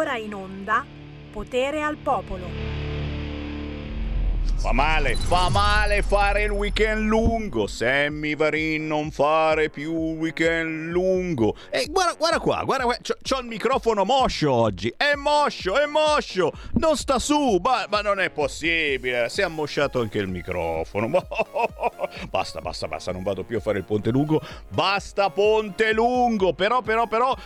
ora in onda Potere al Popolo. Fa male, fa male fare il weekend lungo. Sammy Varin non fare più weekend lungo. E guarda, guarda qua, guarda qua. C'ho, c'ho il microfono moscio oggi. È moscio, è moscio. Non sta su, ma, ma non è possibile. Si è ammosciato anche il microfono. Basta, basta, basta. Non vado più a fare il ponte lungo. Basta ponte lungo. Però, però, però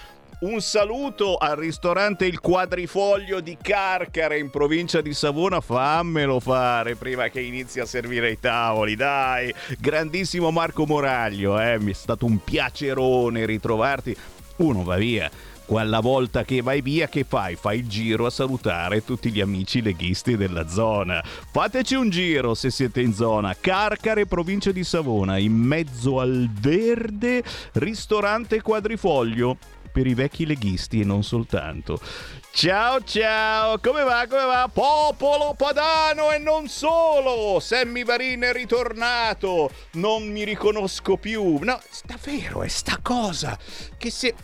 un saluto al ristorante Il Quadrifoglio di Carcare in provincia di Savona. Fammelo fare prima che inizi a servire i tavoli, dai. Grandissimo Marco Moraglio, eh? mi è stato un piacerone ritrovarti. Uno va via quella volta che vai via che fai? Fai il giro a salutare tutti gli amici leghisti della zona. Fateci un giro se siete in zona. Carcare, provincia di Savona, in mezzo al verde, ristorante quadrifoglio per i vecchi leghisti e non soltanto. Ciao ciao, come va, come va? Popolo padano e non solo! Sammy Varin è ritornato, non mi riconosco più. No, davvero, è sta cosa che se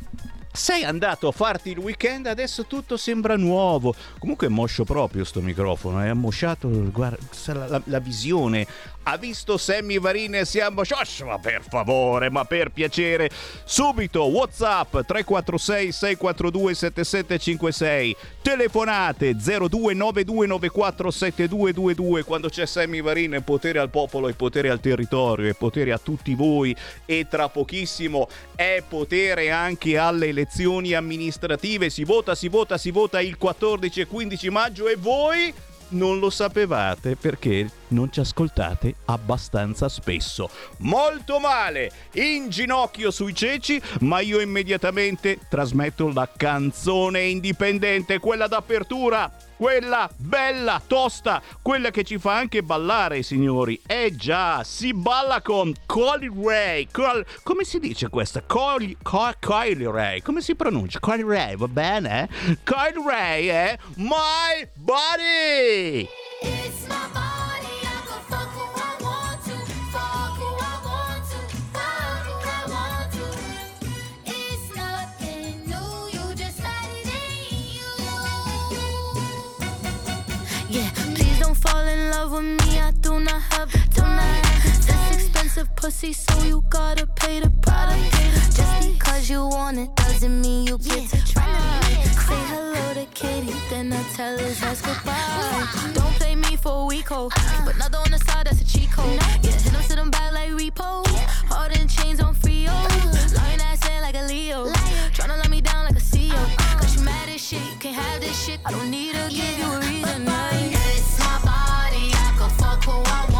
sei andato a farti il weekend, adesso tutto sembra nuovo. Comunque è moscio proprio sto microfono, è ammosciato, guarda, la, la, la visione ha visto Sammy Varine e siamo Shosh, ma per favore, ma per piacere, subito WhatsApp 346 642 7756, telefonate 0292947222 quando c'è Sammy Varine, potere al popolo e potere al territorio e potere a tutti voi. E tra pochissimo è potere anche alle elezioni amministrative, si vota, si vota, si vota il 14 e 15 maggio. E voi non lo sapevate perché non ci ascoltate abbastanza spesso. Molto male, in ginocchio sui ceci, ma io immediatamente trasmetto la canzone indipendente, quella d'apertura quella bella, tosta, quella che ci fa anche ballare, signori. Eh già, si balla con Colly Ray. Col, come si dice questa? Colly, Colly Ray. Come si pronuncia? Colly Ray, va bene? Colly Ray è? My Body. It's my body. Love with me, I do not have a time. That's expensive pussy, so you gotta pay the price. Just because you want it doesn't mean you get to try. Say hello to Katie, then I tell her that's goodbye. Don't play me for a week, ho. Keep another on the side, that's a cheat code. Yeah, hit them, sit them back like repo. Hard in chains on Frio. Lying ass in like a Leo. Tryna let me down like a CEO. Cause you mad as shit, you can't have this shit. I don't need to give you a reason. Body, I can fuck who I want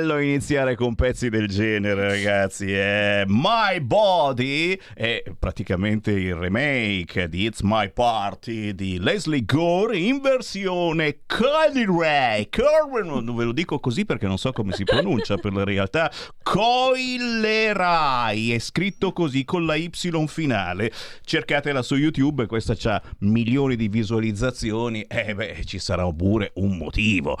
Bello iniziare con pezzi del genere, ragazzi. Eh, My Body è praticamente il remake di It's My Party di Leslie Gore in versione Kylie Ray. Cor- non ve lo dico così perché non so come si pronuncia per la realtà. Coilerai è scritto così con la Y finale. Cercatela su YouTube, questa ha milioni di visualizzazioni. Eh beh, ci sarà pure un motivo.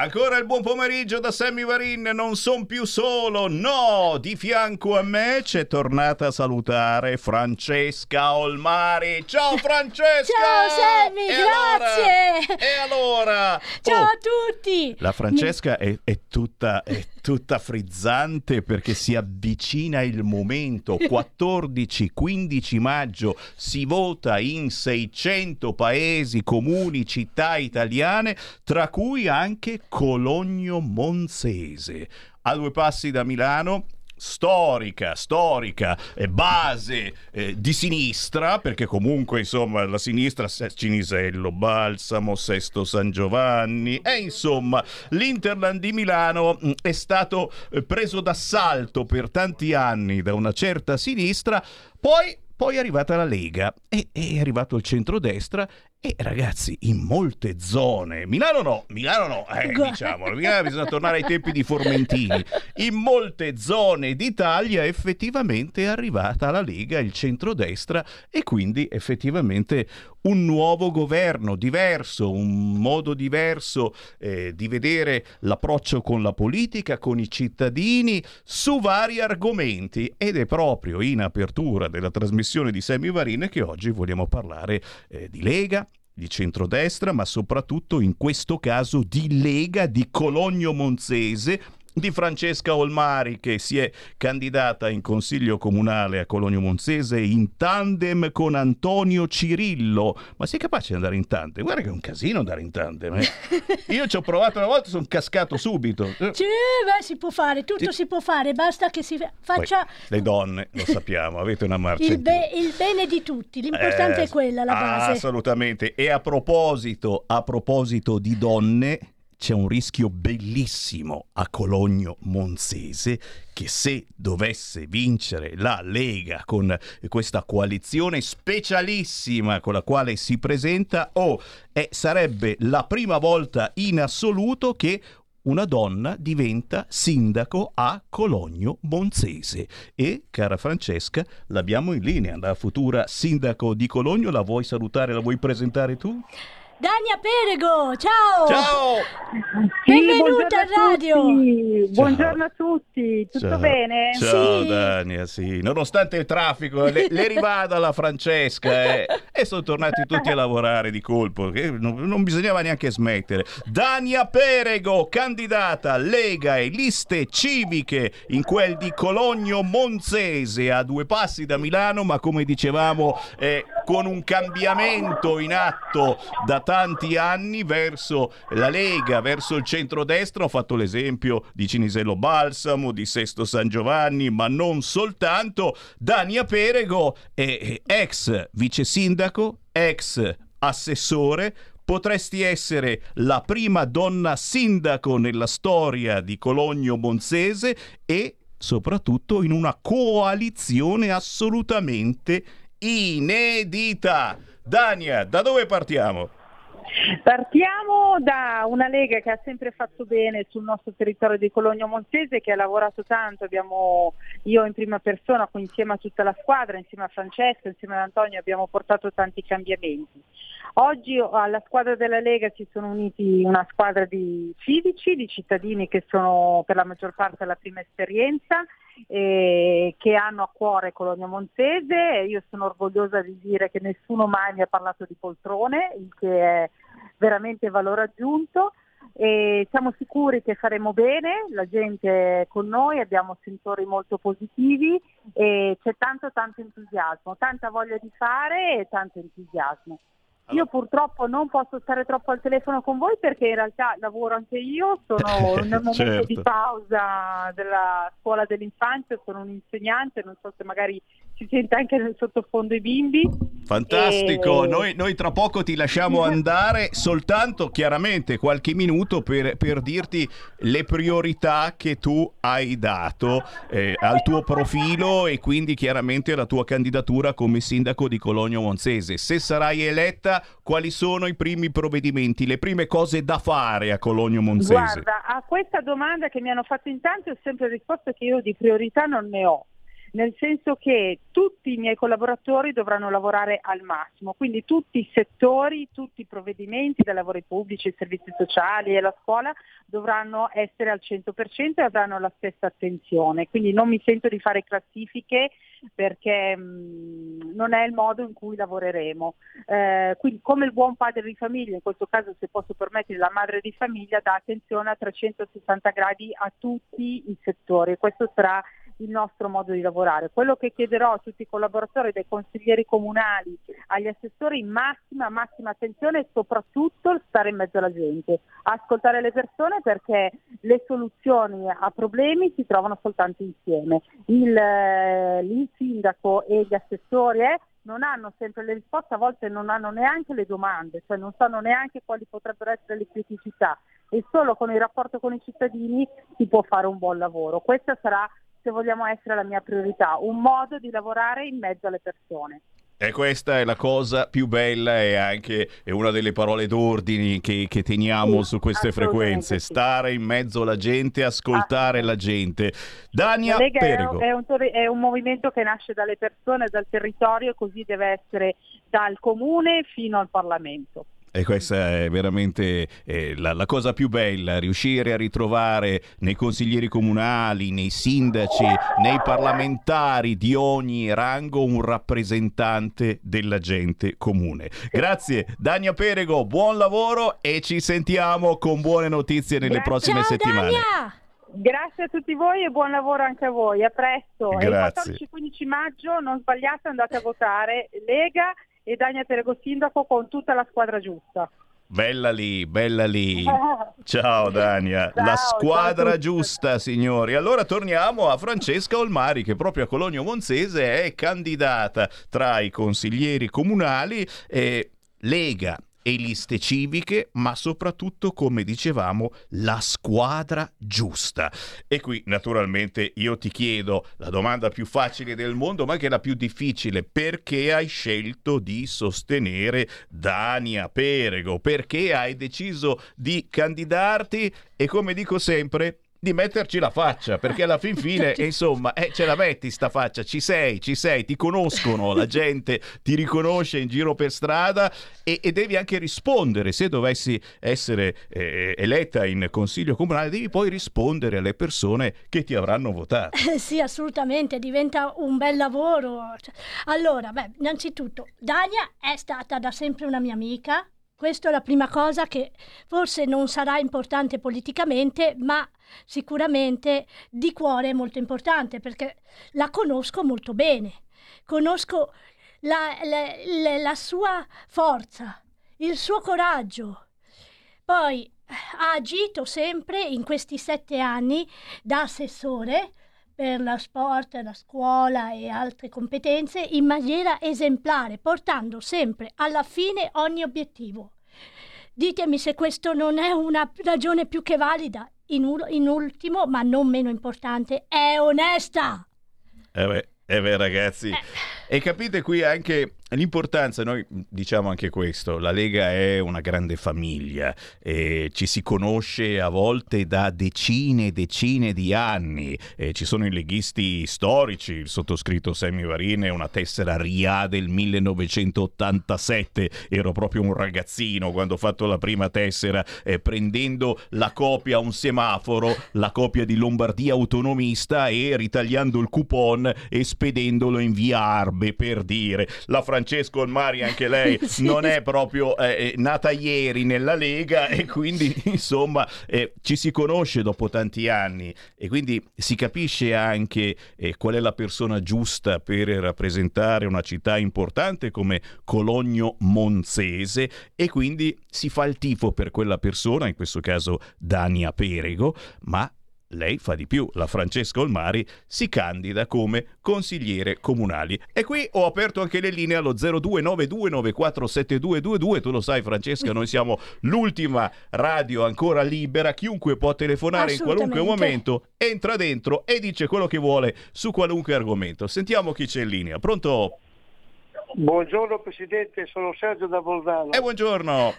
Ancora il buon pomeriggio da Sammy Varin, non son più solo, no, di fianco a me c'è tornata a salutare Francesca Olmari. Ciao Francesca! Ciao Sammy, e grazie! Allora, e allora? Ciao Oh, a tutti! La Francesca è, è tutta, è tutta frizzante perché si avvicina il momento. 14-15 maggio si vota in 600 paesi, comuni, città italiane, tra cui anche Cologno Monzese. A due passi da Milano storica, storica eh, base eh, di sinistra, perché comunque insomma la sinistra Se- Cinisello, Balsamo, Sesto San Giovanni e insomma l'Interland di Milano mh, è stato eh, preso d'assalto per tanti anni da una certa sinistra, poi poi è arrivata la Lega e e è arrivato il centrodestra e ragazzi, in molte zone, Milano no, Milano no, eh, diciamolo, Milano bisogna tornare ai tempi di Formentini. In molte zone d'Italia effettivamente è arrivata la Lega, il centrodestra e quindi effettivamente un nuovo governo diverso, un modo diverso eh, di vedere l'approccio con la politica, con i cittadini su vari argomenti ed è proprio in apertura della trasmissione di Semi Varine che oggi vogliamo parlare eh, di Lega, di centrodestra, ma soprattutto in questo caso di Lega di Cologno Monzese, di Francesca Olmari che si è candidata in consiglio comunale a Cologno Monzese in tandem con Antonio Cirillo. Ma sei capace di andare in tandem? Guarda che è un casino andare in tandem. eh. Io ci ho provato una volta e sono cascato subito. Sì, beh, si può fare, tutto Sì. si può fare, basta che si poi, faccia le donne, lo sappiamo, avete una marcia il, be- il bene di tutti, l'importante Eh, è quella, la base. Assolutamente. E a proposito, a proposito di donne, c'è un rischio bellissimo a Cologno Monzese che se dovesse vincere la Lega con questa coalizione specialissima con la quale si presenta, oh, eh, sarebbe la prima volta in assoluto che una donna diventa sindaco a Cologno Monzese. E, cara Francesca, l'abbiamo in linea, la futura sindaco di Cologno. La vuoi salutare, la vuoi presentare tu? Dania Perego, ciao! Ciao! Benvenuta buongiorno a radio. tutti. Buongiorno a tutti, tutto Ciao. bene? Ciao Sì. Dania, sì. Nonostante il traffico, le, le rivada la Francesca eh, e sono tornati tutti a lavorare di colpo, che non, non bisognava neanche smettere. Dania Perego, candidata Lega e liste civiche in quel di Cologno Monzese, a due passi da Milano, ma come dicevamo eh, con un cambiamento in atto da tanti anni verso la Lega, verso il centrodestra. Ho fatto l'esempio di Cinisello Balsamo, di Sesto San Giovanni, ma non soltanto. Dania Perego è ex vice sindaco, ex assessore. Potresti essere la prima donna sindaco nella storia di Cologno Monzese e soprattutto in una coalizione assolutamente inedita. Dania, da dove partiamo? Partiamo da una Lega che ha sempre fatto bene sul nostro territorio di Cologno Monzese, che ha lavorato tanto, abbiamo, io in prima persona, insieme a tutta la squadra, insieme a Francesco, insieme ad Antonio, abbiamo portato tanti cambiamenti. Oggi alla squadra della Lega si sono uniti una squadra di civici, di cittadini che sono per la maggior parte alla prima esperienza, eh, che hanno a cuore Cologno Monzese e io sono orgogliosa di dire che nessuno mai mi ha parlato di poltrone, il che è veramente valore aggiunto. E siamo sicuri che faremo bene, la gente è con noi, abbiamo sentori molto positivi e c'è tanto tanto entusiasmo, tanta voglia di fare e tanto entusiasmo. Io purtroppo non posso stare troppo al telefono con voi perché in realtà lavoro anche io, sono nel momento Certo. di pausa della scuola dell'infanzia, sono un insegnante, non so se magari si sente anche nel sottofondo i bimbi. Fantastico, E- noi, noi tra poco ti lasciamo andare, soltanto chiaramente qualche minuto per, per dirti le priorità che tu hai dato eh, al tuo profilo e quindi chiaramente alla tua candidatura come sindaco di Cologno Monzese. Se sarai eletta, quali sono i primi provvedimenti, le prime cose da fare a Cologno Monzese? Guarda, a questa domanda che mi hanno fatto in tanti ho sempre risposto che io di priorità non ne ho. Nel senso che tutti i miei collaboratori dovranno lavorare al massimo, quindi tutti i settori, tutti i provvedimenti dai lavori pubblici, i servizi sociali e la scuola dovranno essere al 100% e avranno la stessa attenzione, quindi non mi sento di fare classifiche perché mh, non è il modo in cui lavoreremo. Eh, quindi come il buon padre di famiglia, in questo caso se posso permettere la madre di famiglia, dà attenzione a 360 gradi a tutti i settori. Questo sarà il nostro modo di lavorare. Quello che chiederò a tutti i collaboratori, dai consiglieri comunali agli assessori, massima, massima attenzione e soprattutto stare in mezzo alla gente, ascoltare le persone perché le soluzioni a problemi si trovano soltanto insieme. Il, eh, il sindaco e gli assessori eh, non hanno sempre le risposte, a volte non hanno neanche le domande, cioè non sanno neanche quali potrebbero essere le criticità e solo con il rapporto con i cittadini si può fare un buon lavoro. Questa sarà se vogliamo essere la mia priorità, un modo di lavorare in mezzo alle persone. E questa è la cosa più bella e anche è una delle parole d'ordine che, che teniamo Sì, su queste frequenze, sì. stare in mezzo alla gente, ascoltare la gente. Dania La Lega è un, è, un, è un movimento che nasce dalle persone, dal territorio così deve essere dal comune fino al Parlamento. E questa è veramente eh, la, la cosa più bella, riuscire a ritrovare nei consiglieri comunali, nei sindaci, nei parlamentari di ogni rango un rappresentante della gente comune. Grazie Dania Perego, buon lavoro e ci sentiamo con buone notizie nelle Grazie. prossime Ciao settimane. Dania! Grazie a tutti voi e buon lavoro anche a voi. A presto. Grazie. Il 14-15 maggio, non sbagliate, andate a votare Lega e Dania Perego Sindaco con tutta la squadra giusta. Bella lì, bella lì. Ciao Dania, Ciao, la squadra giusta signori. Allora torniamo a Francesca Olmari che proprio a Cologno Monzese è candidata tra i consiglieri comunali e Lega e liste civiche, ma soprattutto, come dicevamo, la squadra giusta. E qui naturalmente io ti chiedo la domanda più facile del mondo, ma anche la più difficile, perché hai scelto di sostenere Dania Perego? Perché hai deciso di candidarti e come dico sempre di metterci la faccia perché alla fin fine insomma eh, ce la metti sta faccia ci sei ci sei ti conoscono la gente ti riconosce in giro per strada e, e devi anche rispondere se dovessi essere eh, eletta in consiglio comunale devi poi rispondere alle persone che ti avranno votato Eh, Sì, assolutamente, diventa un bel lavoro. Allora, beh, innanzitutto, Dania è stata da sempre una mia amica. Questa è la prima cosa che forse non sarà importante politicamente, ma sicuramente di cuore è molto importante perché la conosco molto bene. Conosco la, la- la- la sua forza, il suo coraggio. Poi ha agito sempre in questi sette anni da assessore per la sport, la scuola e altre competenze in maniera esemplare, portando sempre alla fine ogni obiettivo. Ditemi se questo non è una ragione più che valida. In, ul- in ultimo, ma non meno importante, è onesta. Eh beh, eh beh, ragazzi. E capite qui anche l'importanza, noi diciamo anche questo, la Lega è una grande famiglia, e ci si conosce a volte da decine e decine di anni, e ci sono i leghisti storici, il sottoscritto Sammy Varin è una tessera RIA del 1987, ero proprio un ragazzino quando ho fatto la prima tessera, eh, prendendo la copia a un semaforo, la copia di Lombardia autonomista e ritagliando il coupon e spedendolo in via Arbe per dire. La Francesco Olmari anche lei Sì. non è proprio eh, eh, nata ieri nella Lega e quindi insomma eh, ci si conosce dopo tanti anni e quindi si capisce anche eh, qual è la persona giusta per rappresentare una città importante come Cologno Monzese e quindi si fa il tifo per quella persona, in questo caso Dania Perego, ma lei fa di più, la Francesca Olmari si candida come consigliere comunali. E qui ho aperto anche le linee allo 0292947222. Tu lo sai Francesca, noi siamo l'ultima radio ancora libera, chiunque può telefonare in qualunque momento, entra dentro e dice quello che vuole su qualunque argomento. Sentiamo chi c'è in linea. Pronto? Buongiorno Presidente, sono Sergio da Bolzano. Eh, buongiorno.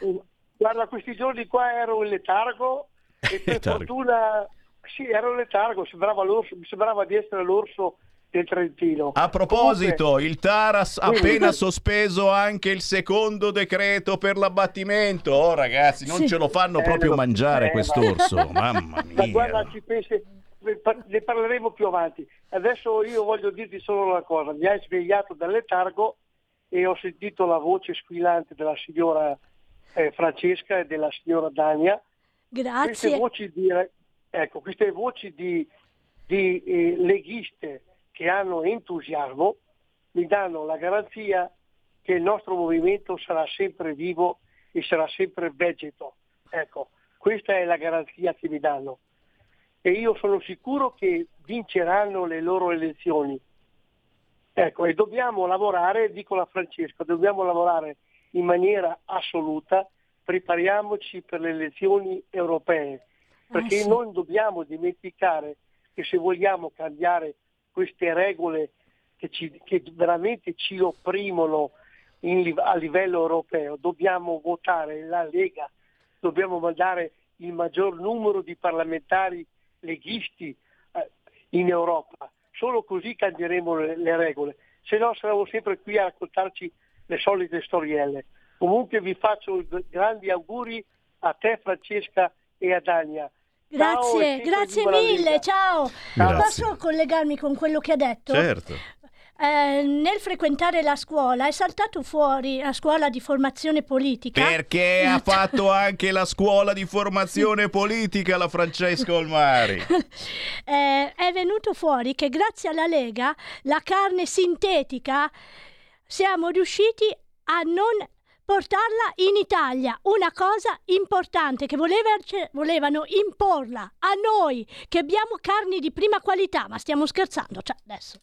Guarda, questi giorni qua ero in letargo e per Letargo. fortuna sì, ero in letargo, sembrava l'orso, mi sembrava di essere l'orso del Trentino. A proposito, Comunque, il Taras ha appena sospeso anche il secondo decreto per l'abbattimento. Oh ragazzi, non Sì. ce lo fanno Eh, proprio lo- mangiare eh, quest'orso. Mamma Ma mia. guarda, ci pensi, ne parleremo più avanti. Adesso io voglio dirti solo una cosa, mi hai svegliato dal letargo e ho sentito la voce squillante della signora eh, Francesca e della signora Dania. Queste Grazie. voci di, ecco, queste voci di, di, eh, leghiste che hanno entusiasmo mi danno la garanzia che il nostro movimento sarà sempre vivo e sarà sempre vegeto. Ecco, questa è la garanzia che mi danno. E io sono sicuro che vinceranno le loro elezioni. Ecco, e dobbiamo lavorare, dico la Francesca, dobbiamo lavorare in maniera assoluta, prepariamoci per le elezioni europee, perché Eh sì. non dobbiamo dimenticare che se vogliamo cambiare queste regole che, ci- che veramente ci opprimono in a livello europeo, dobbiamo votare la Lega, dobbiamo mandare il maggior numero di parlamentari leghisti eh, in Europa. Solo così cambieremo le, le regole, se no saremo sempre qui a raccontarci le solite storielle. Comunque vi faccio grandi auguri a te Francesca e a Dania. Ciao Grazie, sempre grazie mille, ciao. Grazie. Posso collegarmi con quello che ha detto? Certo. Eh, nel frequentare la scuola è saltato fuori la scuola di formazione politica. Perché ha fatto anche la scuola di formazione politica la Francesca Olmari. Eh, è venuto fuori che grazie alla Lega la carne sintetica siamo riusciti a non portarla in Italia, una cosa importante che voleva- volevano imporla a noi che abbiamo carni di prima qualità, ma stiamo scherzando, cioè adesso.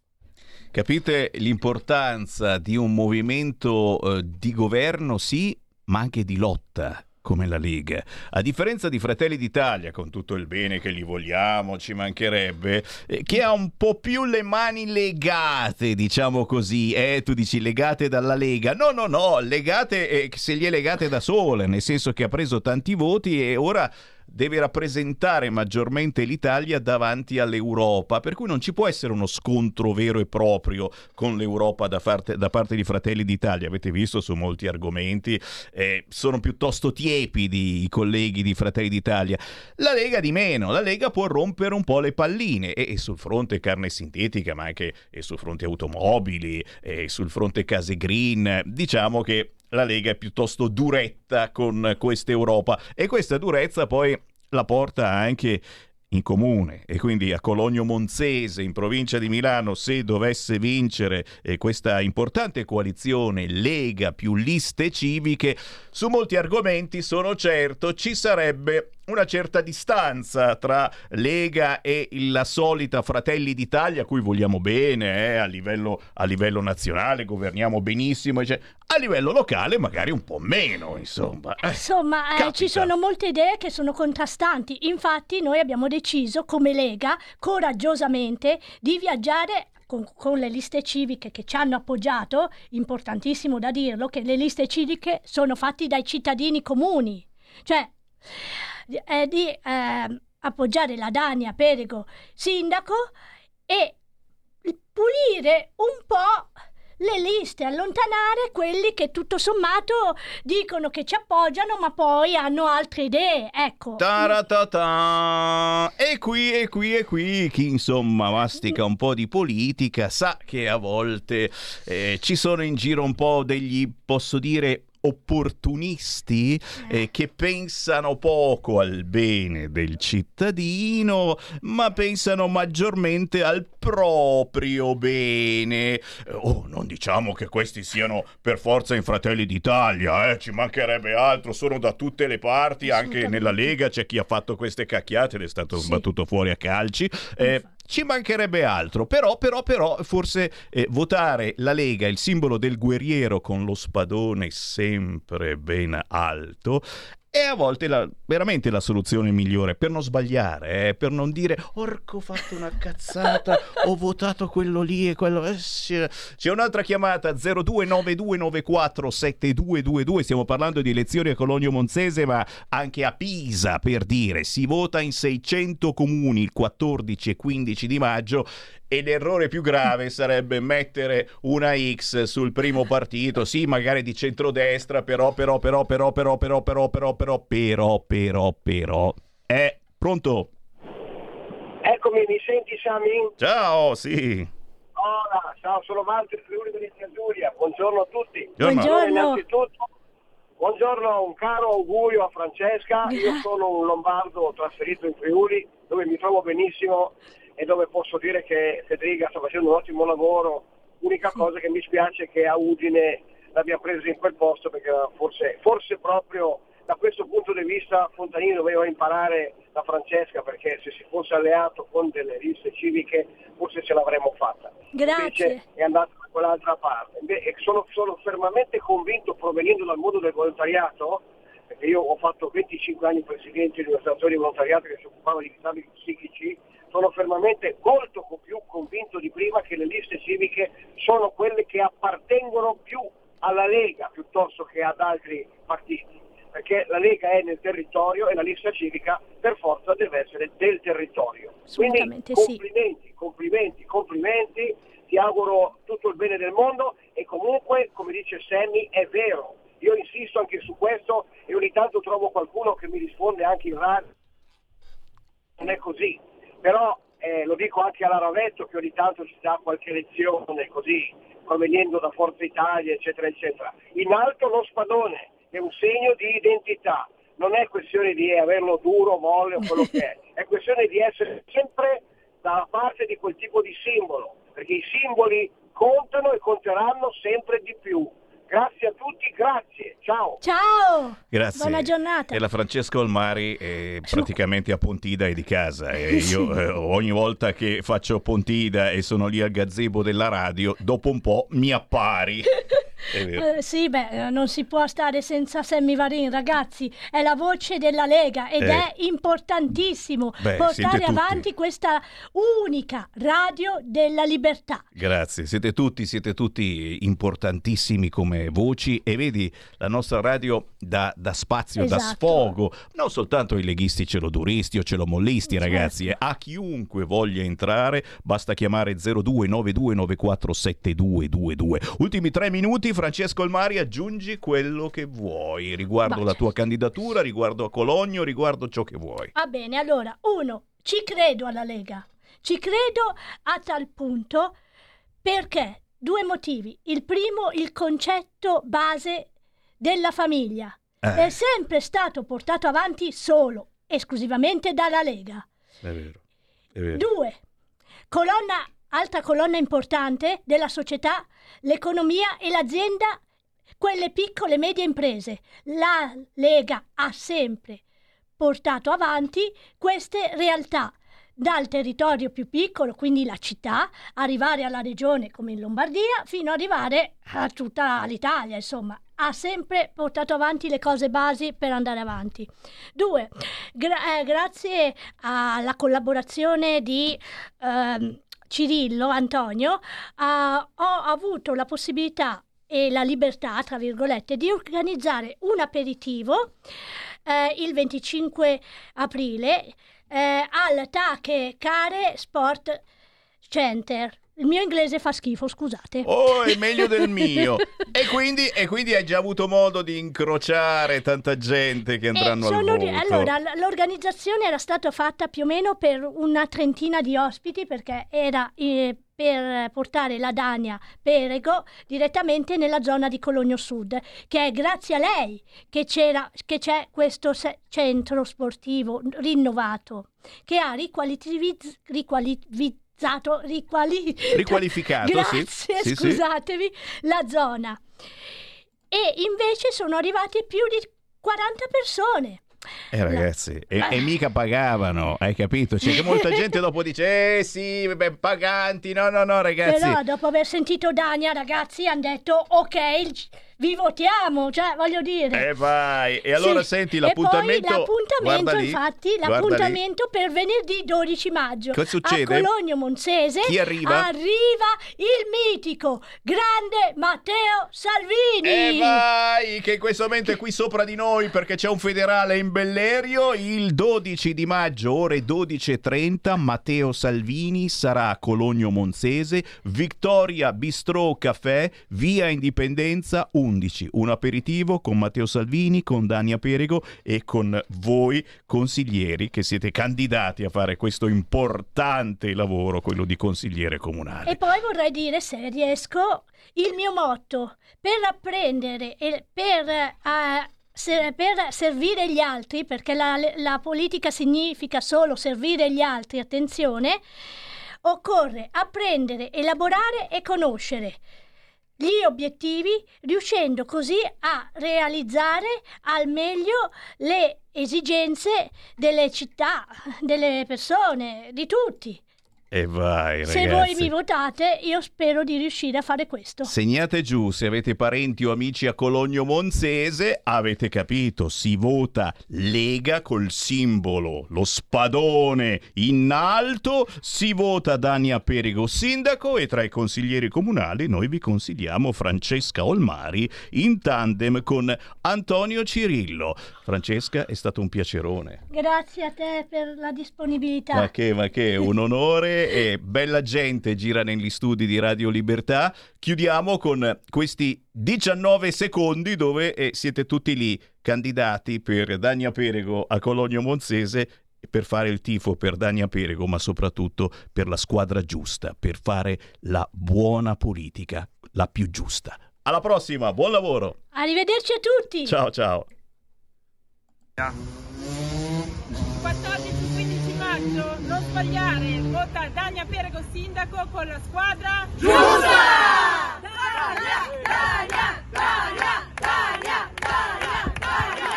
Capite l'importanza di un movimento eh, di governo, sì, ma anche di lotta come la Lega. A differenza di Fratelli d'Italia, con tutto il bene che gli vogliamo, ci mancherebbe, eh, che ha un po' più le mani legate, diciamo così. Eh, tu dici legate dalla Lega. No, no, no, legate eh, se li è legate da sole, nel senso che ha preso tanti voti e ora deve rappresentare maggiormente l'Italia davanti all'Europa, per cui non ci può essere uno scontro vero e proprio con l'Europa da, parte- da parte di Fratelli d'Italia. Avete visto su molti argomenti, eh, sono piuttosto tiepidi i colleghi di Fratelli d'Italia. La Lega di meno, la Lega può rompere un po' le palline e, e sul fronte carne sintetica, ma anche sul fronte automobili, sul fronte case green, diciamo che la Lega è piuttosto duretta con questa Europa. E questa durezza poi la porta anche in comune e quindi a Cologno Monzese in provincia di Milano se dovesse vincere eh, questa importante coalizione Lega più liste civiche su molti argomenti sono certo ci sarebbe una certa distanza tra Lega e la solita Fratelli d'Italia a cui vogliamo bene eh, a, livello, a livello nazionale governiamo benissimo cioè, a livello locale magari un po' meno insomma Eh, Insomma, eh, ci sono molte idee che sono contrastanti. Infatti, noi abbiamo deciso come Lega, coraggiosamente, di viaggiare con, con le liste civiche che ci hanno appoggiato. Importantissimo da dirlo che le liste civiche sono fatte dai cittadini comuni. Cioè, eh, di eh, appoggiare la Dania Perego sindaco e pulire un po' le liste, allontanare quelli che tutto sommato dicono che ci appoggiano ma poi hanno altre idee. Ecco. Taratata. E qui, e qui, e qui, chi insomma mastica un po' di politica sa che a volte eh, ci sono in giro un po' degli, posso dire, opportunisti eh, che pensano poco al bene del cittadino, ma pensano maggiormente al proprio bene. Eh, Oh, non diciamo che questi siano per forza in Fratelli d'Italia, eh, ci mancherebbe altro, sono da tutte le parti, anche nella Lega c'è chi ha fatto queste cacchiate ed è stato Sì. sbattuto fuori a calci. Eh. Ci mancherebbe altro, però, però, però, forse eh, votare la Lega, il simbolo del guerriero con lo spadone sempre ben alto, è a volte la- veramente la soluzione migliore per non sbagliare, eh, per non dire orco ho fatto una cazzata, ho votato quello lì e quello... eh, sì". C'è un'altra chiamata 0292947222, stiamo parlando di elezioni a Cologno Monzese, ma anche a Pisa per dire, si vota in 600 comuni il 14 e 15 di maggio e l'errore più grave sarebbe mettere una X sul primo partito, sì, magari di centrodestra, però, però, però, però, però, però, però, però, però, però, però, però. È pronto? Eccomi, mi senti Sami? Ciao, sì. Hola, ciao, sono Walter Friuli Venezia Giulia, buongiorno a tutti. Buongiorno. Innanzitutto, buongiorno, un caro augurio a Francesca, io sono un lombardo trasferito in Friuli dove mi trovo benissimo e dove posso dire che Federica sta facendo un ottimo lavoro, l'unica cosa che mi spiace è che a Udine l'abbia presa in quel posto perché forse, forse proprio da questo punto di vista Fontanini doveva imparare da Francesca perché se si fosse alleato con delle liste civiche forse ce l'avremmo fatta. Grazie. Invece è andato da quell'altra parte. E sono, sono fermamente convinto, provenendo dal mondo del volontariato, perché io ho fatto 25 anni presidente di un'associazione di volontariato che si occupava di disabili psichici, sono fermamente molto più convinto di prima che le liste civiche sono quelle che appartengono più alla Lega piuttosto che ad altri partiti, perché la Lega è nel territorio e la lista civica per forza deve essere del territorio. Quindi Assolutamente sì. complimenti, complimenti, complimenti, ti auguro tutto il bene del mondo e comunque, come dice Sammy, è vero. Io insisto anche su questo e ogni tanto trovo qualcuno che mi risponde anche in radio. Non è così. Però eh, lo dico anche alla Ravetto che ogni tanto ci dà qualche lezione così, provenendo da Forza Italia, eccetera, eccetera. In alto lo spadone è un segno di identità. Non è questione di averlo duro, molle o quello che è, è questione di essere sempre dalla parte di quel tipo di simbolo, perché i simboli contano e conteranno sempre di più. Grazie a tutti, grazie, ciao. Ciao. Grazie. Buona giornata. E la Francesco Olmari è praticamente a Pontida e di casa. E io eh, ogni volta che faccio Pontida e sono lì al gazebo della radio, dopo un po' mi appari. Eh, sì, beh, eh, non si può stare senza Sammy Varin, ragazzi. È la voce della Lega ed Eh. è importantissimo Beh, portare tutti. avanti questa unica radio della libertà. Grazie, siete tutti, siete tutti importantissimi come voci e vedi la nostra radio dà, dà spazio, Esatto. sfogo, non soltanto ai leghisti celoduristi o celomollisti Certo. ragazzi, eh, a chiunque voglia entrare basta chiamare 0292947222. Ultimi tre minuti, Francesco Olmari, aggiungi quello che vuoi riguardo Ma la tua candidatura, riguardo a Cologno, riguardo ciò che vuoi. Va bene, allora, uno, ci credo alla Lega. Ci credo a tal punto perché due motivi. Il primo, il concetto base della famiglia. Eh. È sempre stato portato avanti solo, esclusivamente dalla Lega. È vero, è vero. Due, colonna, altra colonna importante della società, l'economia e l'azienda, quelle piccole e medie imprese. La Lega ha sempre portato avanti queste realtà dal territorio più piccolo, quindi la città, arrivare alla regione come in Lombardia, fino ad arrivare a tutta l'Italia, insomma, ha sempre portato avanti le cose basi per andare avanti. Due, gra- eh, grazie alla collaborazione di ehm, Cirillo Antonio, ah, ho avuto la possibilità e la libertà, tra virgolette, di organizzare un aperitivo eh, il 25 aprile eh, al Take Care Sport Center. Il mio inglese fa schifo, scusate. Oh, è meglio del mio. e, quindi, e quindi hai già avuto modo di incrociare tanta gente che E andranno al sono voto. ri- allora, l'organizzazione era stata fatta più o meno per una trentina di ospiti perché era eh, per portare la Dania Perego direttamente nella zona di Cologno Sud, che è grazie a lei che, c'era, che c'è questo se- centro sportivo rinnovato che ha riqualitivizzato. Riqualificato riquali- Riqualificato, sì. Grazie, Sì, sì. scusatemi, la zona. E invece sono arrivati più di 40 persone. Eh ragazzi, e, Eh. e mica pagavano, hai capito? C'è che molta gente dopo dice, eh sì, beh, paganti, no, no, no ragazzi. Però dopo aver sentito Dania, ragazzi, hanno detto ok, vi votiamo, cioè voglio dire. E vai. E allora Sì. senti E l'appuntamento. poi l'appuntamento, infatti, lì. l'appuntamento per venerdì 12 maggio. Cosa succede? A Cologno Monzese Chi arriva? arriva il mitico, grande Matteo Salvini. E vai, che in questo momento è qui sopra di noi perché c'è un federale in Bellerio. Il 12 di maggio, ore 12.30, Matteo Salvini sarà a Cologno Monzese, Victoria Bistrò Caffè, via Indipendenza 11. Un aperitivo con Matteo Salvini, con Dania Perego e con voi consiglieri che siete candidati a fare questo importante lavoro, quello di consigliere comunale. E poi vorrei dire, se riesco, il mio motto per apprendere e per, se- per servire gli altri, perché la, la politica significa solo servire gli altri, attenzione, occorre apprendere, elaborare e conoscere gli obiettivi, riuscendo così a realizzare al meglio le esigenze delle città, delle persone, di tutti. E vai, ragazzi. Se voi mi votate, io spero di riuscire a fare questo. Segnate giù se avete parenti o amici a Cologno Monzese, avete capito, si vota Lega col simbolo, lo spadone in alto, si vota Dania Perego sindaco e tra i consiglieri comunali noi vi consigliamo Francesca Olmari in tandem con Antonio Cirillo. Francesca è stato un piacerone. Grazie a te per la disponibilità. Ma che, ma che, un onore e bella gente gira negli studi di Radio Libertà. Chiudiamo con questi 19 secondi dove eh, siete tutti lì candidati per Dania Perego a Cologno Monzese per fare il tifo per Dania Perego, ma soprattutto per la squadra giusta, per fare la buona politica, la più giusta. Alla prossima, buon lavoro. Arrivederci a tutti. Ciao ciao. 14-15 maggio, non sbagliare, vota Dania Perego sindaco con la squadra Giusta! Dania, Dania, Dania, Dania, Dania, Dania,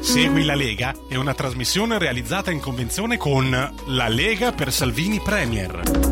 Segui la Lega è una trasmissione realizzata in convenzione con La Lega per Salvini Premier.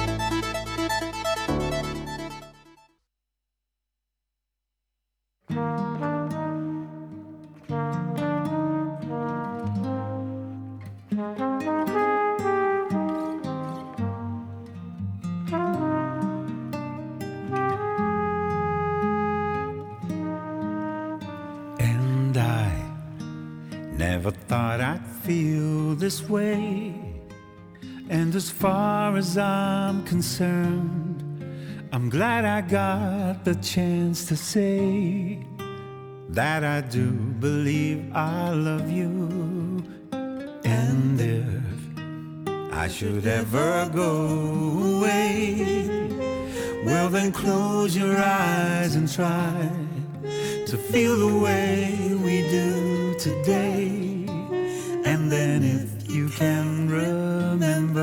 Never thought I'd feel this way. And as far as I'm concerned, I'm glad I got the chance to say that I do believe I love you. And if I should ever go away, well, then close your eyes and try to feel the way we do today. Can remember,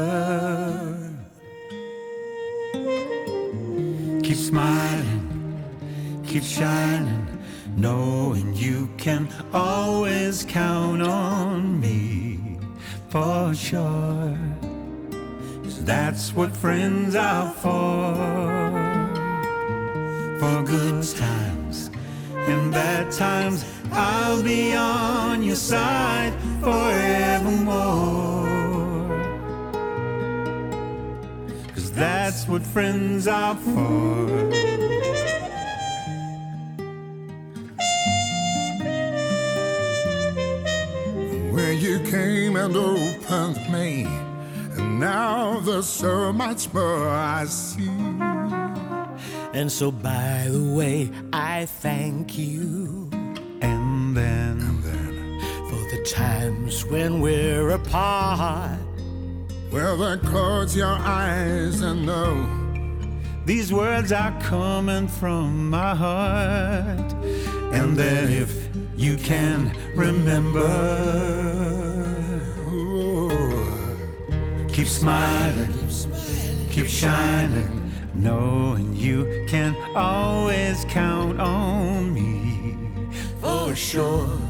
keep smiling, keep shining, knowing you can always count on me for sure. that's what friends are for. For good times and bad times, I'll be on your side forevermore. Cause that's what friends are for. Where you came and opened me, and now there's so much more I see. And so, by the way, I thank you. Times when we're apart. Well, then close your eyes and know These words are coming from my heart. And then if you can remember, keep smiling, keep shining, knowing you can always count on me for sure.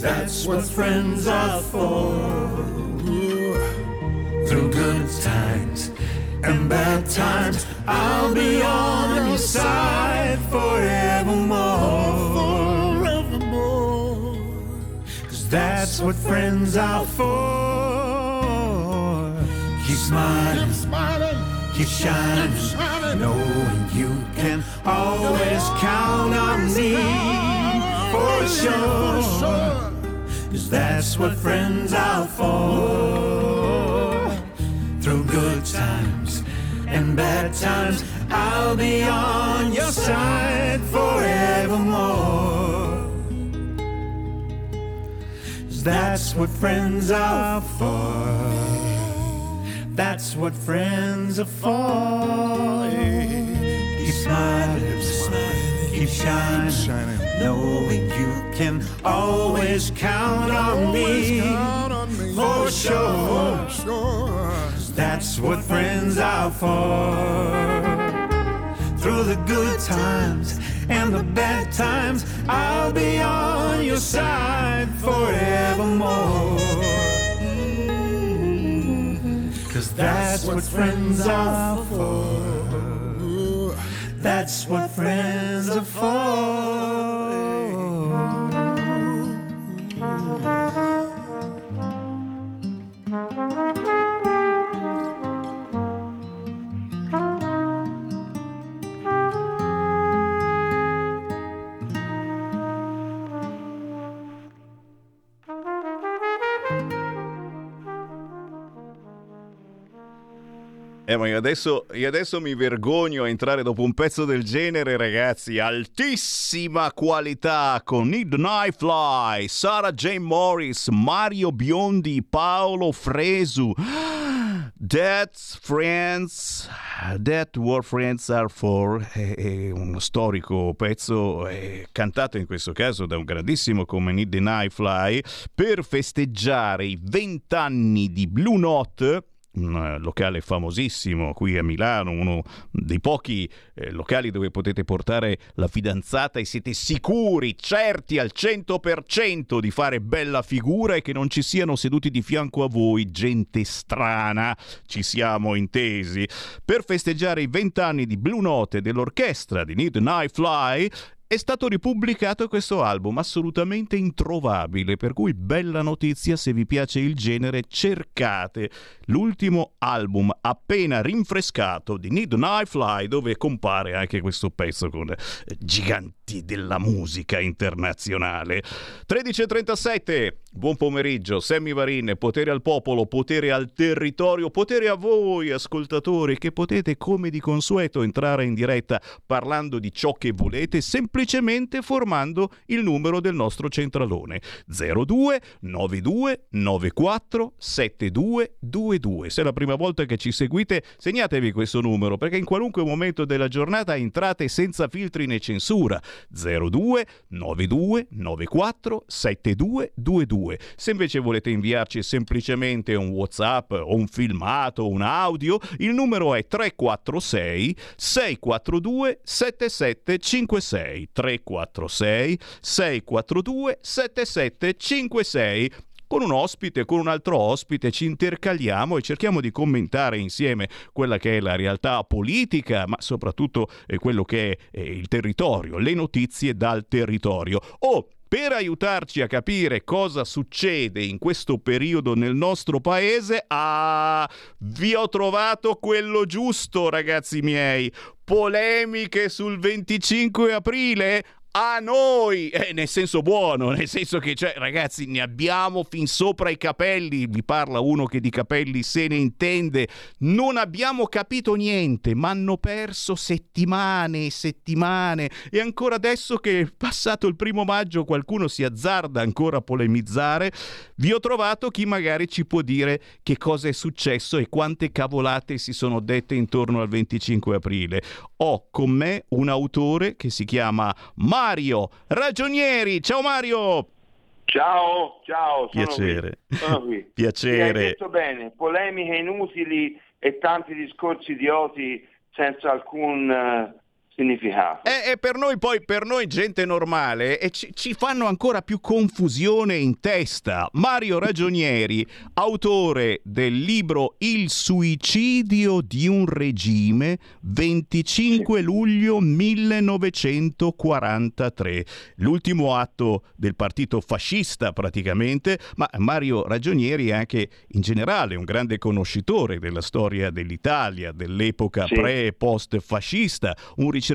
That's what friends are for. Through good times and bad times, I'll be on your side forevermore. Forevermore. Cause that's what friends are for. Keep smiling, keep shining, knowing you can always count on me for sure. Cause that's what friends are for. Through good times and bad times, I'll be on your side forevermore. 'Cause that's what friends are for. That's what friends are for. Keep smiling, keep shining, knowing you can always count on me for sure. That's what friends are for. Through the good times and the bad times, I'll be on your side forevermore. Cause that's what friends are for. That's what friends are for. Eh, ma io adesso, io adesso mi vergogno a entrare dopo un pezzo del genere, ragazzi. Altissima qualità con Need Fly, Sarah J. Morris, Mario Biondi, Paolo Fresu. That's Friends, That What Friends Are For, è, è uno storico pezzo eh, cantato in questo caso da un grandissimo come Need Fly per festeggiare i vent'anni di Blue Note un eh, locale famosissimo qui a Milano, uno dei pochi eh, locali dove potete portare la fidanzata e siete sicuri, certi al 100% di fare bella figura e che non ci siano seduti di fianco a voi gente strana, ci siamo intesi. Per festeggiare i vent'anni di Blue Note dell'orchestra di Need Night Fly è stato ripubblicato questo album assolutamente introvabile, per cui bella notizia se vi piace il genere, cercate l'ultimo album appena rinfrescato di Need Night Fly dove compare anche questo pezzo con eh, giganti della musica internazionale. 13.37, buon pomeriggio, Sammy Varin, potere al popolo, potere al territorio, potere a voi ascoltatori che potete come di consueto entrare in diretta parlando di ciò che volete semplicemente formando il numero del nostro centralone 02 92 94 7222. Se è la prima volta che ci seguite, segnatevi questo numero perché in qualunque momento della giornata entrate senza filtri né censura 02 92 94 7222. Se invece volete inviarci semplicemente un WhatsApp o un filmato, un audio, il numero è 346 642 7756 346 642 7756 con un ospite, con un altro ospite, ci intercaliamo e cerchiamo di commentare insieme quella che è la realtà politica, ma soprattutto eh, quello che è eh, il territorio, le notizie dal territorio. Oh, per aiutarci a capire cosa succede in questo periodo nel nostro paese, ah, vi ho trovato quello giusto, ragazzi miei. Polemiche sul 25 aprile? A noi, eh, nel senso buono, nel senso che, cioè, ragazzi, ne abbiamo fin sopra i capelli, vi parla uno che di capelli se ne intende, non abbiamo capito niente, ma hanno perso settimane e settimane. E ancora adesso che è passato il primo maggio qualcuno si azzarda ancora a polemizzare, vi ho trovato chi magari ci può dire che cosa è successo e quante cavolate si sono dette intorno al 25 aprile. Ho con me un autore che si chiama Mario Ragionieri. Ciao Mario! Ciao, ciao. Sono Piacere. Qui. Sono qui. Piacere. Hai detto bene, polemiche inutili e tanti discorsi idioti senza alcun eh, significato. E, e per noi poi, per noi gente normale, e ci, ci fanno ancora più confusione in testa. Mario Ragionieri, autore del libro Il suicidio di un regime, 25 luglio 1943. L'ultimo atto del partito fascista praticamente, ma Mario Ragionieri è anche in generale un grande conoscitore della storia dell'Italia, dell'epoca Sì. pre e post fascista, un ricercatore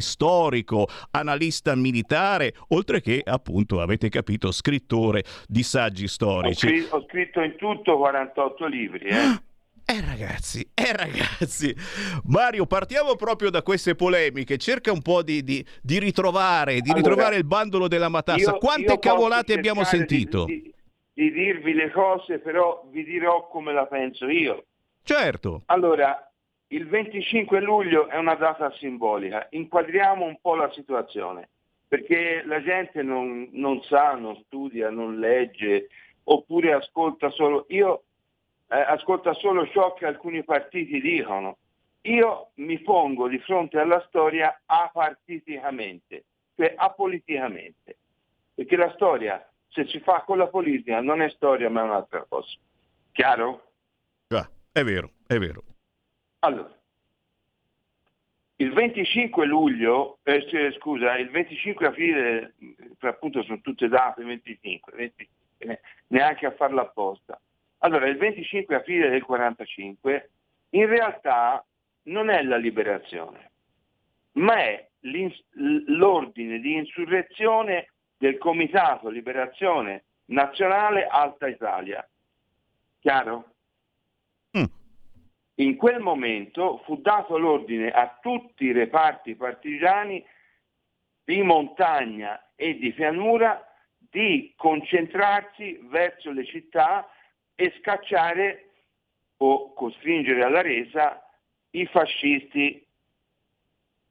storico, analista militare, oltre che appunto, avete capito, scrittore di saggi Ho, storici. scri- ho scritto in tutto 48 libri. Eh. Eh ragazzi, eh ragazzi, Mario, partiamo proprio da queste polemiche, cerca un po' di, di- di ritrovare, di Allora, ritrovare il bandolo della matassa. Io- Quante io cavolate abbiamo sentito? Di, di dirvi le cose, però vi dirò come la penso io. Certo. Allora, il 25 luglio è una data simbolica. Inquadriamo un po' la situazione, perché la gente non, non sa, non studia, non legge, oppure ascolta solo. Io eh, ascolta solo ciò che alcuni partiti dicono. Io mi pongo di fronte alla storia apartiticamente, cioè apoliticamente, perché la storia, se si fa con la politica, non è storia ma è un'altra cosa. Chiaro? Già, è vero, è vero. Allora, il 25 luglio, eh, scusa, il 25 aprile, eh, appunto sono tutte date 25, 20, eh, neanche a farla apposta. Allora, il 25 aprile del 45 in realtà non è la liberazione, ma è l'ordine di insurrezione del Comitato Liberazione Nazionale Alta Italia. Chiaro? In quel momento fu dato l'ordine a tutti i reparti partigiani di montagna e di pianura di concentrarsi verso le città e scacciare o costringere alla resa i fascisti,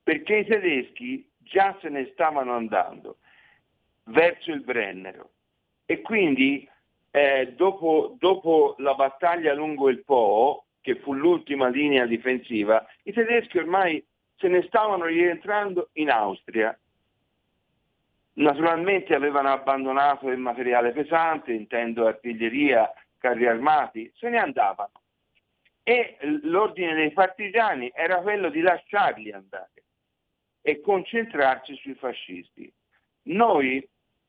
perché i tedeschi già se ne stavano andando verso il Brennero. E quindi eh, dopo, dopo la battaglia lungo il Po, che fu l'ultima linea difensiva, i tedeschi ormai se ne stavano rientrando in Austria. Naturalmente avevano abbandonato il materiale pesante, intendo artiglieria, carri armati, se ne andavano. E l'ordine dei partigiani era quello di lasciarli andare e concentrarsi sui fascisti. Noi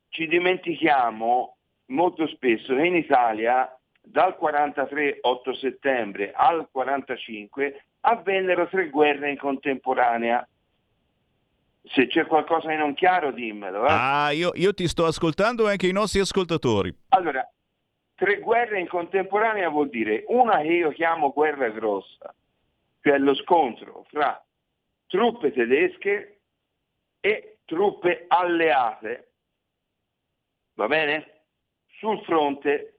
ci dimentichiamo molto spesso che in Italia dal 43 8 settembre al 45 avvennero tre guerre in contemporanea. Se c'è qualcosa di non chiaro dimmelo. eh. Ah, io, io ti sto ascoltando e anche i nostri ascoltatori. Allora, tre guerre in contemporanea vuol dire una che io chiamo guerra grossa, cioè lo scontro fra truppe tedesche e truppe alleate, va bene? Sul fronte,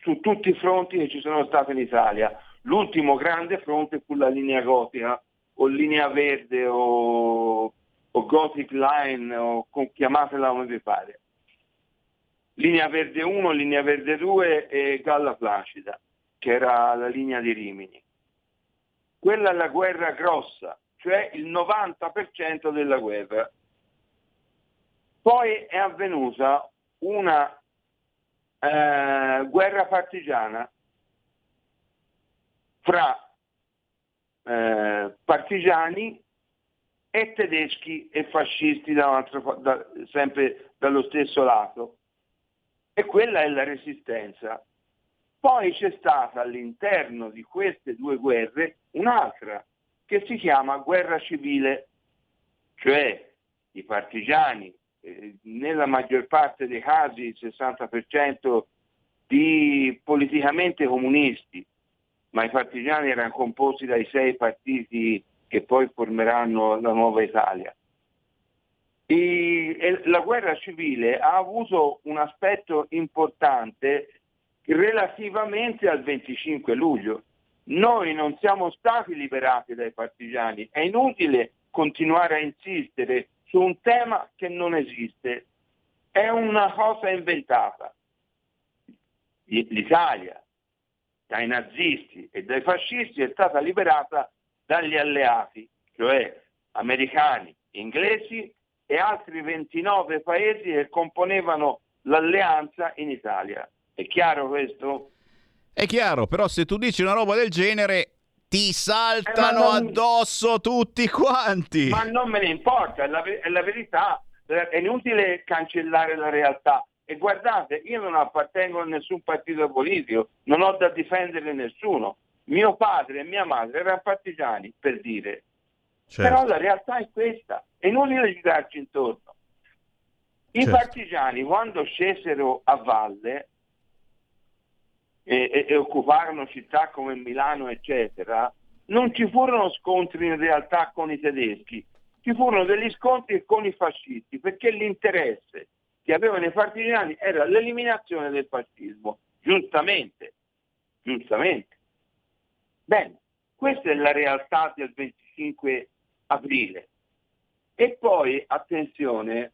su tutti i fronti che ci sono stati in Italia. L'ultimo grande fronte fu la linea gotica, o linea verde, o, o Gothic Line, o con- chiamatela come vi pare. Linea Verde 1, Linea Verde 2 e Galla Placida, che era la linea di Rimini. Quella è la guerra grossa, cioè il 90% della guerra. Poi è avvenuta una eh, guerra partigiana fra eh, partigiani e tedeschi e fascisti da altro- da- sempre dallo stesso lato. E quella è la resistenza. Poi c'è stata all'interno di queste due guerre un'altra che si chiama guerra civile, cioè i partigiani, eh, nella maggior parte dei casi il 60% di politicamente comunisti, ma i partigiani erano composti dai sei partiti che poi formeranno la nuova Italia. I, la guerra civile ha avuto un aspetto importante relativamente al 25 luglio. Noi non siamo stati liberati dai partigiani, è inutile continuare a insistere su un tema che non esiste, è una cosa inventata. L'Italia dai nazisti e dai fascisti è stata liberata dagli alleati, cioè americani, inglesi e altri 29 paesi che componevano l'alleanza in Italia. È chiaro questo? È chiaro, però se tu dici una roba del genere ti saltano eh, non... addosso tutti quanti. Ma non me ne importa, è la, è la verità, è inutile cancellare la realtà. E guardate, io non appartengo a nessun partito politico, non ho da difendere nessuno. Mio padre e mia madre erano partigiani, per dire. Certo. Però la realtà è questa, è inutile girarci intorno. I certo. partigiani quando scesero a valle e, e, e occuparono città come Milano, eccetera, non ci furono scontri in realtà con i tedeschi, ci furono degli scontri con i fascisti, perché l'interesse che avevano i partigiani era l'eliminazione del fascismo, giustamente, giustamente. Bene, questa è la realtà del 25 aprile. E poi, attenzione,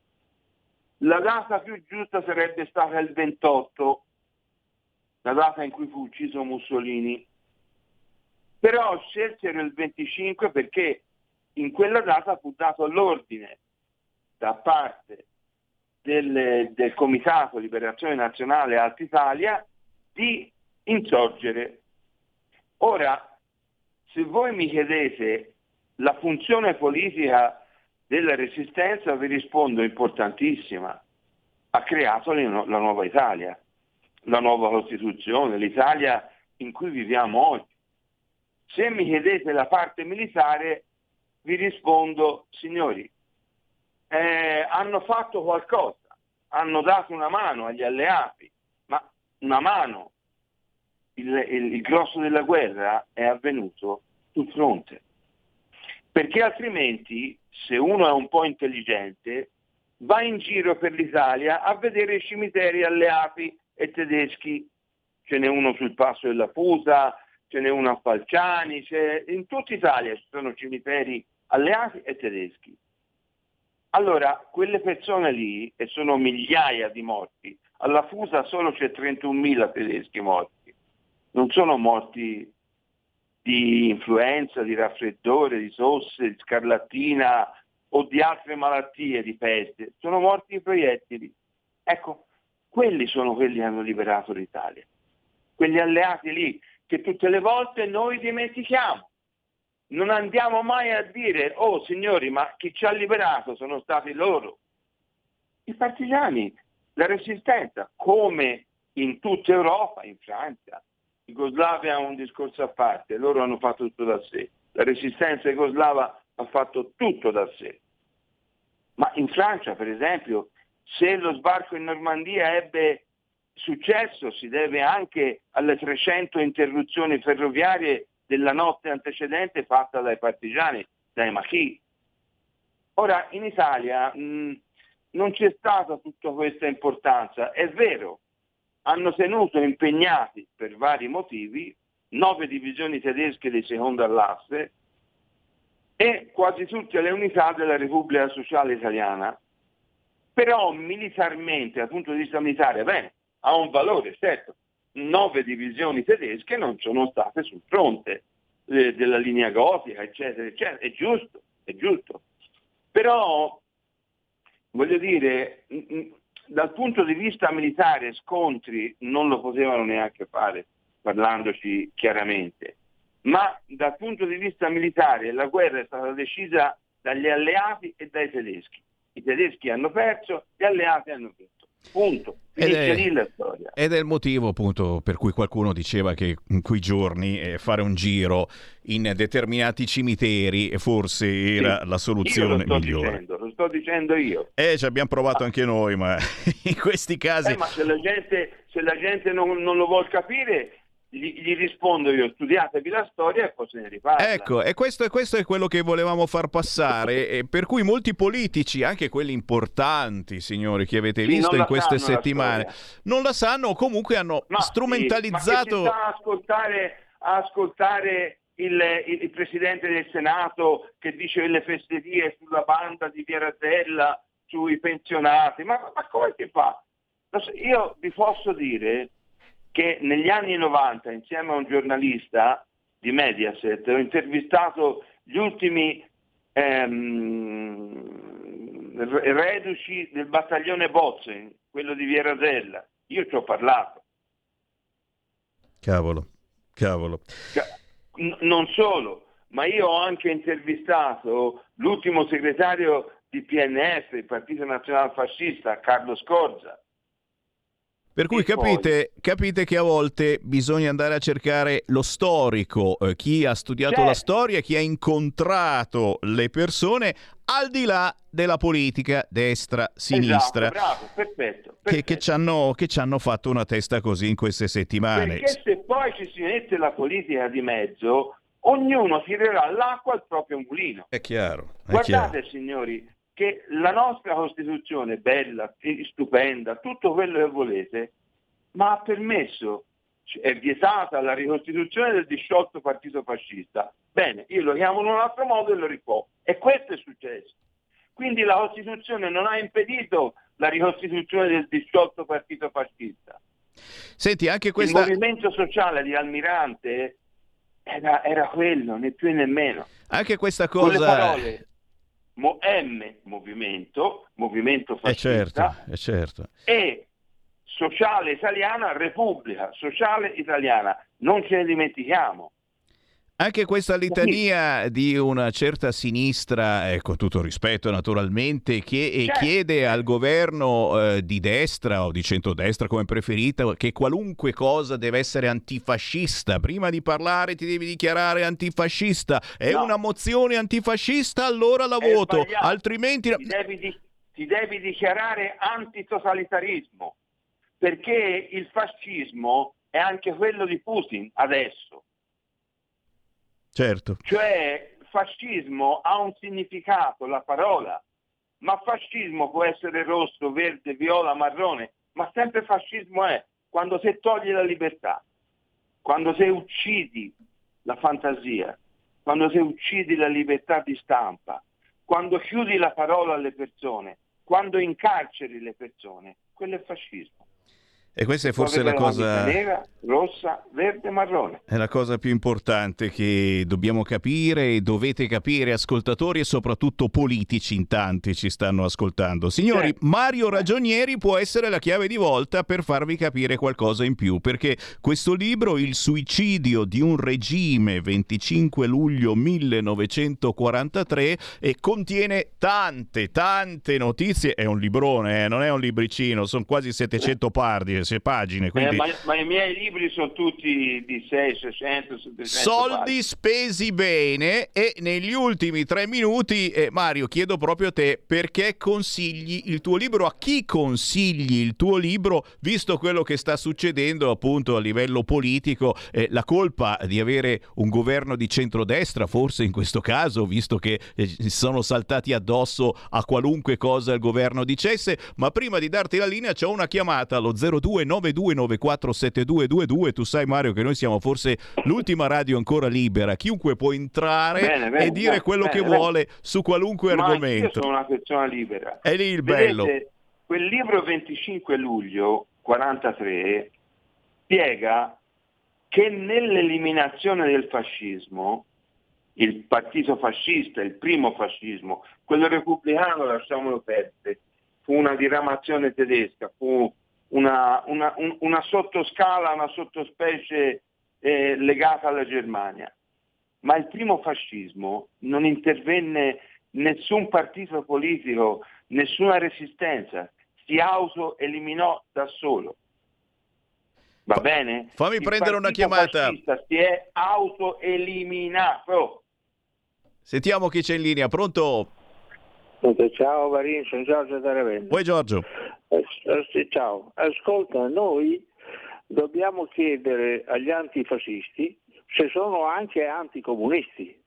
la data più giusta sarebbe stata il 28, la data in cui fu ucciso Mussolini. Però scelsero il 25 perché in quella data fu dato l'ordine da parte del, del Comitato Liberazione Nazionale Alta Italia di insorgere. Ora, se voi mi chiedete la funzione politica della resistenza, vi rispondo importantissima. Ha creato la nuova Italia, la nuova Costituzione, l'Italia in cui viviamo oggi. Se mi chiedete la parte militare, vi rispondo, signori, eh, hanno fatto qualcosa, hanno dato una mano agli alleati, ma una mano, il, il, il grosso della guerra è avvenuto sul fronte, perché altrimenti se uno è un po' intelligente va in giro per l'Italia a vedere i cimiteri alleati e tedeschi, ce n'è uno sul passo della Pusa, ce n'è uno a Falciani, in tutta Italia ci sono cimiteri alleati e tedeschi. Allora, quelle persone lì, e sono migliaia di morti, alla Fusa solo c'è 31.000 tedeschi morti, non sono morti di influenza, di raffreddore, di tosse, di scarlattina o di altre malattie, di peste, sono morti di proiettili. Ecco, quelli sono quelli che hanno liberato l'Italia, quegli alleati lì che tutte le volte noi dimentichiamo non andiamo mai a dire, oh signori, ma chi ci ha liberato sono stati loro. I partigiani, la resistenza, come in tutta Europa, in Francia, Jugoslavia è un discorso a parte, loro hanno fatto tutto da sé. La resistenza jugoslava ha fatto tutto da sé. Ma in Francia, per esempio, se lo sbarco in Normandia ebbe successo si deve anche alle 300 interruzioni ferroviarie della notte antecedente fatta dai partigiani, dai machi. Ora in Italia mh, non c'è stata tutta questa importanza, è vero, hanno tenuto impegnati per vari motivi nove divisioni tedesche di seconda all'asse e quasi tutte le unità della Repubblica Sociale Italiana. Però militarmente, dal punto di vista militare, bene, ha un valore, certo, nove divisioni tedesche non sono state sul fronte eh, della linea gotica, eccetera, eccetera. È giusto, è giusto. Però, voglio dire, dal punto di vista militare scontri non lo potevano neanche fare, parlandoci chiaramente. Ma dal punto di vista militare la guerra è stata decisa dagli alleati e dai tedeschi. I tedeschi hanno perso, gli alleati hanno vinto. Punto. È- lì la storia. Ed è il motivo appunto per cui qualcuno diceva che in quei giorni eh, fare un giro in determinati cimiteri eh, forse era Sì. la soluzione Io lo migliore. dicendo, lo sto dicendo io. Eh, ci abbiamo provato anche noi, ma in questi casi... Eh, ma se la gente, se la gente non, non lo vuol capire, gli, gli rispondo io, studiatevi la storia e poi se ne riparla. Ecco, e questo, e questo è quello che volevamo far passare, per cui molti politici, anche quelli importanti, signori, che avete Sì, visto in queste settimane, non la sanno o comunque hanno Ma sì, strumentalizzato... ma che ci sta a ascoltare, a ascoltare il, il- il Presidente del Senato che dice le fesserie sulla banda di Pieratella, sui pensionati, ma, ma come si fa? Io vi posso dire che negli anni 90 insieme a un giornalista di Mediaset ho intervistato gli ultimi ehm, re- reduci del battaglione Bozen, quello di Vierazella. Io ci ho parlato. Cavolo, cavolo. N- non solo, ma io ho anche intervistato l'ultimo segretario di PNF, il Partito Nazionale Fascista, Carlo Scorza. Per cui capite, capite che a volte bisogna andare a cercare lo storico, eh, chi ha studiato Certo. la storia, chi ha incontrato le persone al di là della politica destra, sinistra, Esatto, bravo, perfetto. che, che ci hanno, che ci hanno fatto una testa così in queste settimane. Perché se poi ci si mette la politica di mezzo, ognuno tirerà l'acqua al proprio mulino. È chiaro, è Guardate chiaro. signori che la nostra Costituzione, bella, stupenda, tutto quello che volete, ma ha permesso, è vietata la ricostituzione del disciolto partito fascista. Bene, io lo chiamo in un altro modo e lo ripo. E questo è successo. Quindi la Costituzione non ha impedito la ricostituzione del disciolto partito fascista. Senti, anche questa... Il movimento sociale di Almirante era, era quello, né più né meno. Anche questa Con le cosa... parole mo- M, movimento, movimento È fascista, certo, è certo. e sociale italiana, repubblica sociale italiana. Non ce ne dimentichiamo. Anche questa litania di una certa sinistra, eh, con tutto rispetto naturalmente, che eh, Certo. chiede al governo eh, di destra o di centrodestra come preferita che qualunque cosa deve essere antifascista. Prima di parlare ti devi dichiarare antifascista. È No. una mozione antifascista, allora la È voto. sbagliato. Altrimenti... Ti devi, di- ti devi dichiarare antitotalitarismo, perché il fascismo è anche quello di Putin adesso. Certo. Cioè, fascismo ha un significato, la parola, ma fascismo può essere rosso, verde, viola, marrone, ma sempre fascismo è quando se togli la libertà, quando se uccidi la fantasia, quando se uccidi la libertà di stampa, quando chiudi la parola alle persone, quando incarceri le persone, quello è fascismo. E questa è forse la cosa... Nera, rossa, verde, marrone. È la cosa più importante che dobbiamo capire e dovete capire ascoltatori e soprattutto politici in tanti ci stanno ascoltando. Signori, certo. Mario Ragionieri può essere la chiave di volta per farvi capire qualcosa in più, perché questo libro, Il suicidio di un regime, 25 luglio 1943, e contiene tante, tante notizie. È un librone, eh? non è un libricino, sono quasi 700 pardi. 600 pagine. Eh, quindi... Eh, ma, ma, i miei libri sono tutti di 600, 600, 700 Soldi pagine. spesi bene e negli ultimi tre minuti, eh, Mario, chiedo proprio a te perché consigli il tuo libro, a chi consigli il tuo libro, visto quello che sta succedendo appunto a livello politico, eh, la colpa di avere un governo di centrodestra, forse in questo caso, visto che eh, si sono saltati addosso a qualunque cosa il governo dicesse, ma prima di darti la linea c'è una chiamata allo 02 0292947222, tu sai Mario che noi siamo forse l'ultima radio ancora libera, chiunque può entrare Bene, bene, e dire bene, quello che vuole su qualunque Ma argomento. Io sono una persona libera. È lì il Vedete, bello. Quel libro 25 luglio 43 spiega che nell'eliminazione del fascismo, il partito fascista, il primo fascismo, quello repubblicano lasciamolo perdere, fu una diramazione tedesca, fu una, una- un- una sottoscala, una sottospecie eh, legata alla Germania. Ma il primo fascismo non intervenne nessun partito politico, nessuna resistenza, si auto-eliminò da solo. Va bene? Fammi Il prendere una chiamata. Si è auto-eliminato. Sentiamo chi c'è in linea. Pronto? Ciao Varin, sono Giorgio da Ravenna. Poi Giorgio. Eh, ciao, ascolta, noi dobbiamo chiedere agli antifascisti se sono anche anticomunisti.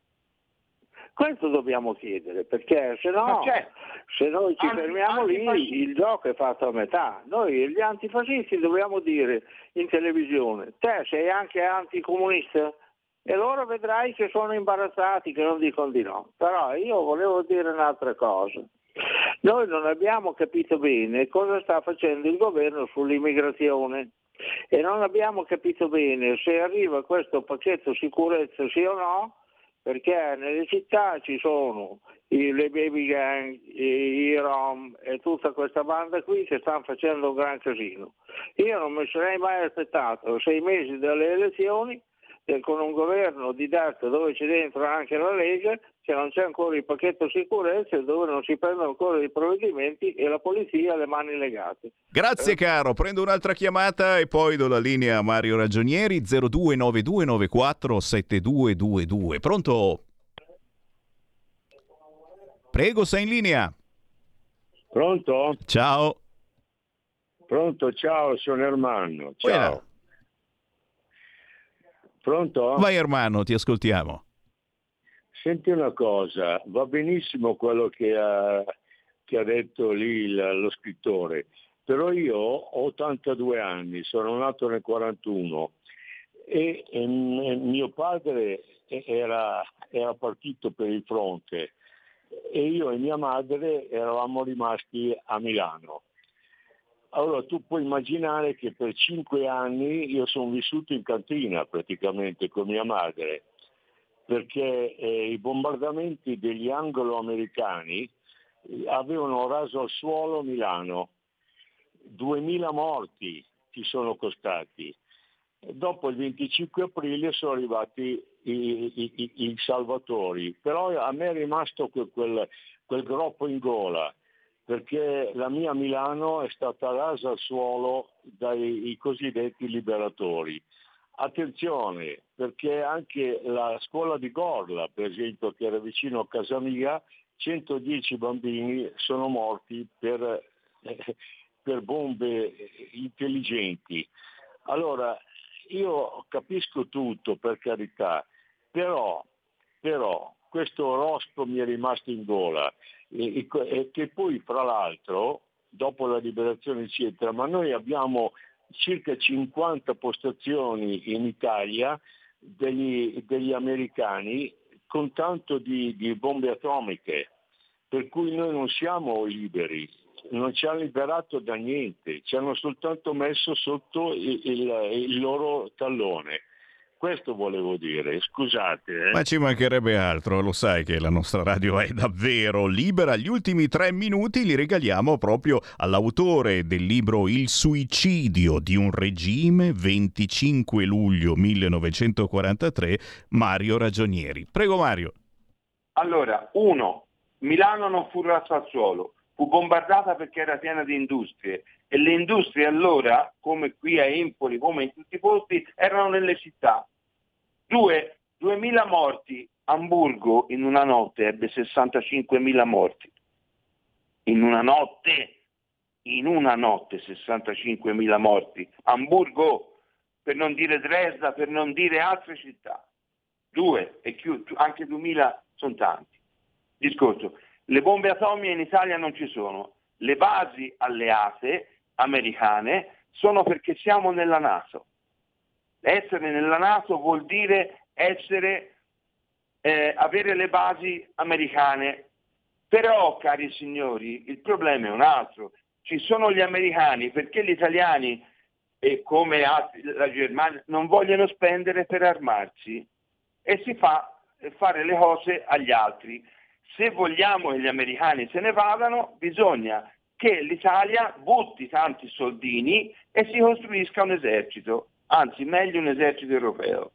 Questo dobbiamo chiedere, perché se no, certo. se noi ci Anti- fermiamo lì il gioco è fatto a metà. Noi gli antifascisti dobbiamo dire in televisione, te sei anche anticomunista? E loro vedrai che sono imbarazzati, che non dicono di no. Però io volevo dire un'altra cosa. Noi non abbiamo capito bene cosa sta facendo il governo sull'immigrazione e non abbiamo capito bene se arriva questo pacchetto sicurezza sì o no, perché nelle città ci sono i- le baby gang, i, i rom e tutta questa banda qui che stanno facendo un gran casino. Io non mi sarei mai aspettato sei mesi dalle elezioni con un governo di DAT dove c'è dentro anche la Lega, che non c'è ancora il pacchetto sicurezza dove non si prendono ancora i provvedimenti e la polizia ha le mani legate. Grazie caro, prendo un'altra chiamata e poi do la linea a Mario Ragionieri 0292947222. Pronto? Prego, sei in linea. Pronto? Ciao. Pronto, ciao, sono Ermanno. Buona. Pronto? Vai Ermano, ti ascoltiamo. Senti una cosa, va benissimo quello che ha, che ha detto lì lo scrittore, però io ho 82 anni, sono nato nel 41 e, e mio padre era, era partito per il fronte e io e mia madre eravamo rimasti a Milano. Allora tu puoi immaginare che per cinque anni io sono vissuto in cantina praticamente con mia madre, perché eh, i bombardamenti degli anglo-americani eh, avevano raso al suolo Milano. 2000 morti ci sono costati. Dopo il 25 aprile sono arrivati i, i- i- i salvatori, però a me è rimasto quel, quel- quel groppo in gola, perché la mia Milano è stata rasa al suolo dai cosiddetti liberatori. Attenzione, perché anche la scuola di Gorla, per esempio, che era vicino a casa mia, 110 bambini sono morti per, per bombe intelligenti. Allora, io capisco tutto, per carità, però, però questo rospo mi è rimasto in gola e, e- che poi, fra l'altro, dopo la liberazione eccetera, ma noi abbiamo circa 50 postazioni in Italia degli, degli americani con tanto di, di bombe atomiche, per cui noi non siamo liberi, non ci hanno liberato da niente, ci hanno soltanto messo sotto il, il- il loro tallone. Questo volevo dire, scusate. eh. Ma ci mancherebbe altro, lo sai che la nostra radio è davvero libera. Gli ultimi tre minuti li regaliamo proprio all'autore del libro Il suicidio di un regime, 25 luglio 1943, Mario Ragionieri. Prego Mario. Allora, uno, Milano non fu rasa al suolo, fu bombardata perché era piena di industrie e le industrie allora, come qui a Empoli, come in tutti i posti, erano nelle città. Due, 2000 morti. Hamburgo in una notte ebbe 65.000 morti. In una notte, in una notte 65.000 morti. Hamburgo, per non dire Dresda, per non dire altre città. Due, e chiu- anche 2000 sono tanti. Discorso, le bombe atomiche in Italia non ci sono. Le basi alleate americane sono perché siamo nella Nato. Essere nella Nato vuol dire essere, eh, avere le basi americane. Però, cari signori, il problema è un altro. Ci sono gli americani perché gli italiani, e come la Germania, non vogliono spendere per armarsi e si fa fare le cose agli altri. Se vogliamo che gli americani se ne vadano, bisogna che l'Italia butti tanti soldini e si costruisca un esercito, anzi meglio un esercito europeo.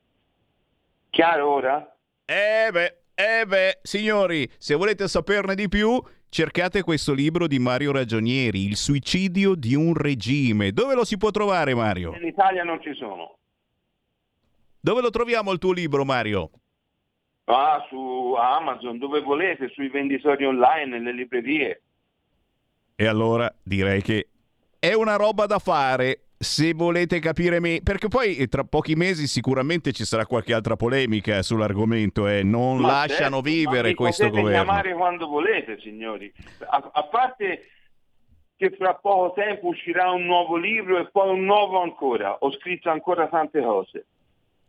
Chiaro ora? Eh beh, eh beh, signori, se volete saperne di più, cercate questo libro di Mario Ragionieri, Il suicidio di un regime. Dove lo si può trovare, Mario? In Italia non ci sono. Dove lo troviamo il tuo libro, Mario? Ah, su Amazon, dove volete, sui venditori online, nelle librerie. E allora direi che è una roba da fare se volete capire me, perché poi eh, tra pochi mesi sicuramente ci sarà qualche altra polemica sull'argomento e non Ma lasciano certo, vivere questo potete governo. chiamare quando volete, signori. A, a parte che fra poco tempo uscirà un nuovo libro e poi un nuovo ancora. Ho scritto ancora tante cose.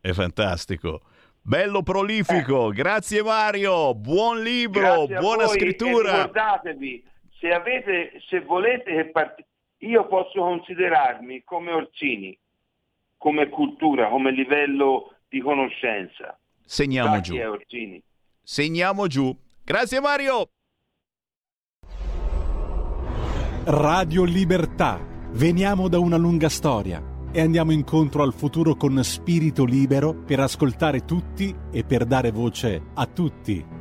È fantastico. Bello prolifico, grazie Mario, buon libro, Grazie a buona voi e scrittura. ricordatevi, se avete, se volete che parti- io posso considerarmi come Orsini, come cultura, come livello di conoscenza. Segniamo Sa giù. Orsini? Segniamo giù. Grazie Mario. Radio Libertà. Veniamo da una lunga storia e andiamo incontro al futuro con spirito libero per ascoltare tutti e per dare voce a tutti.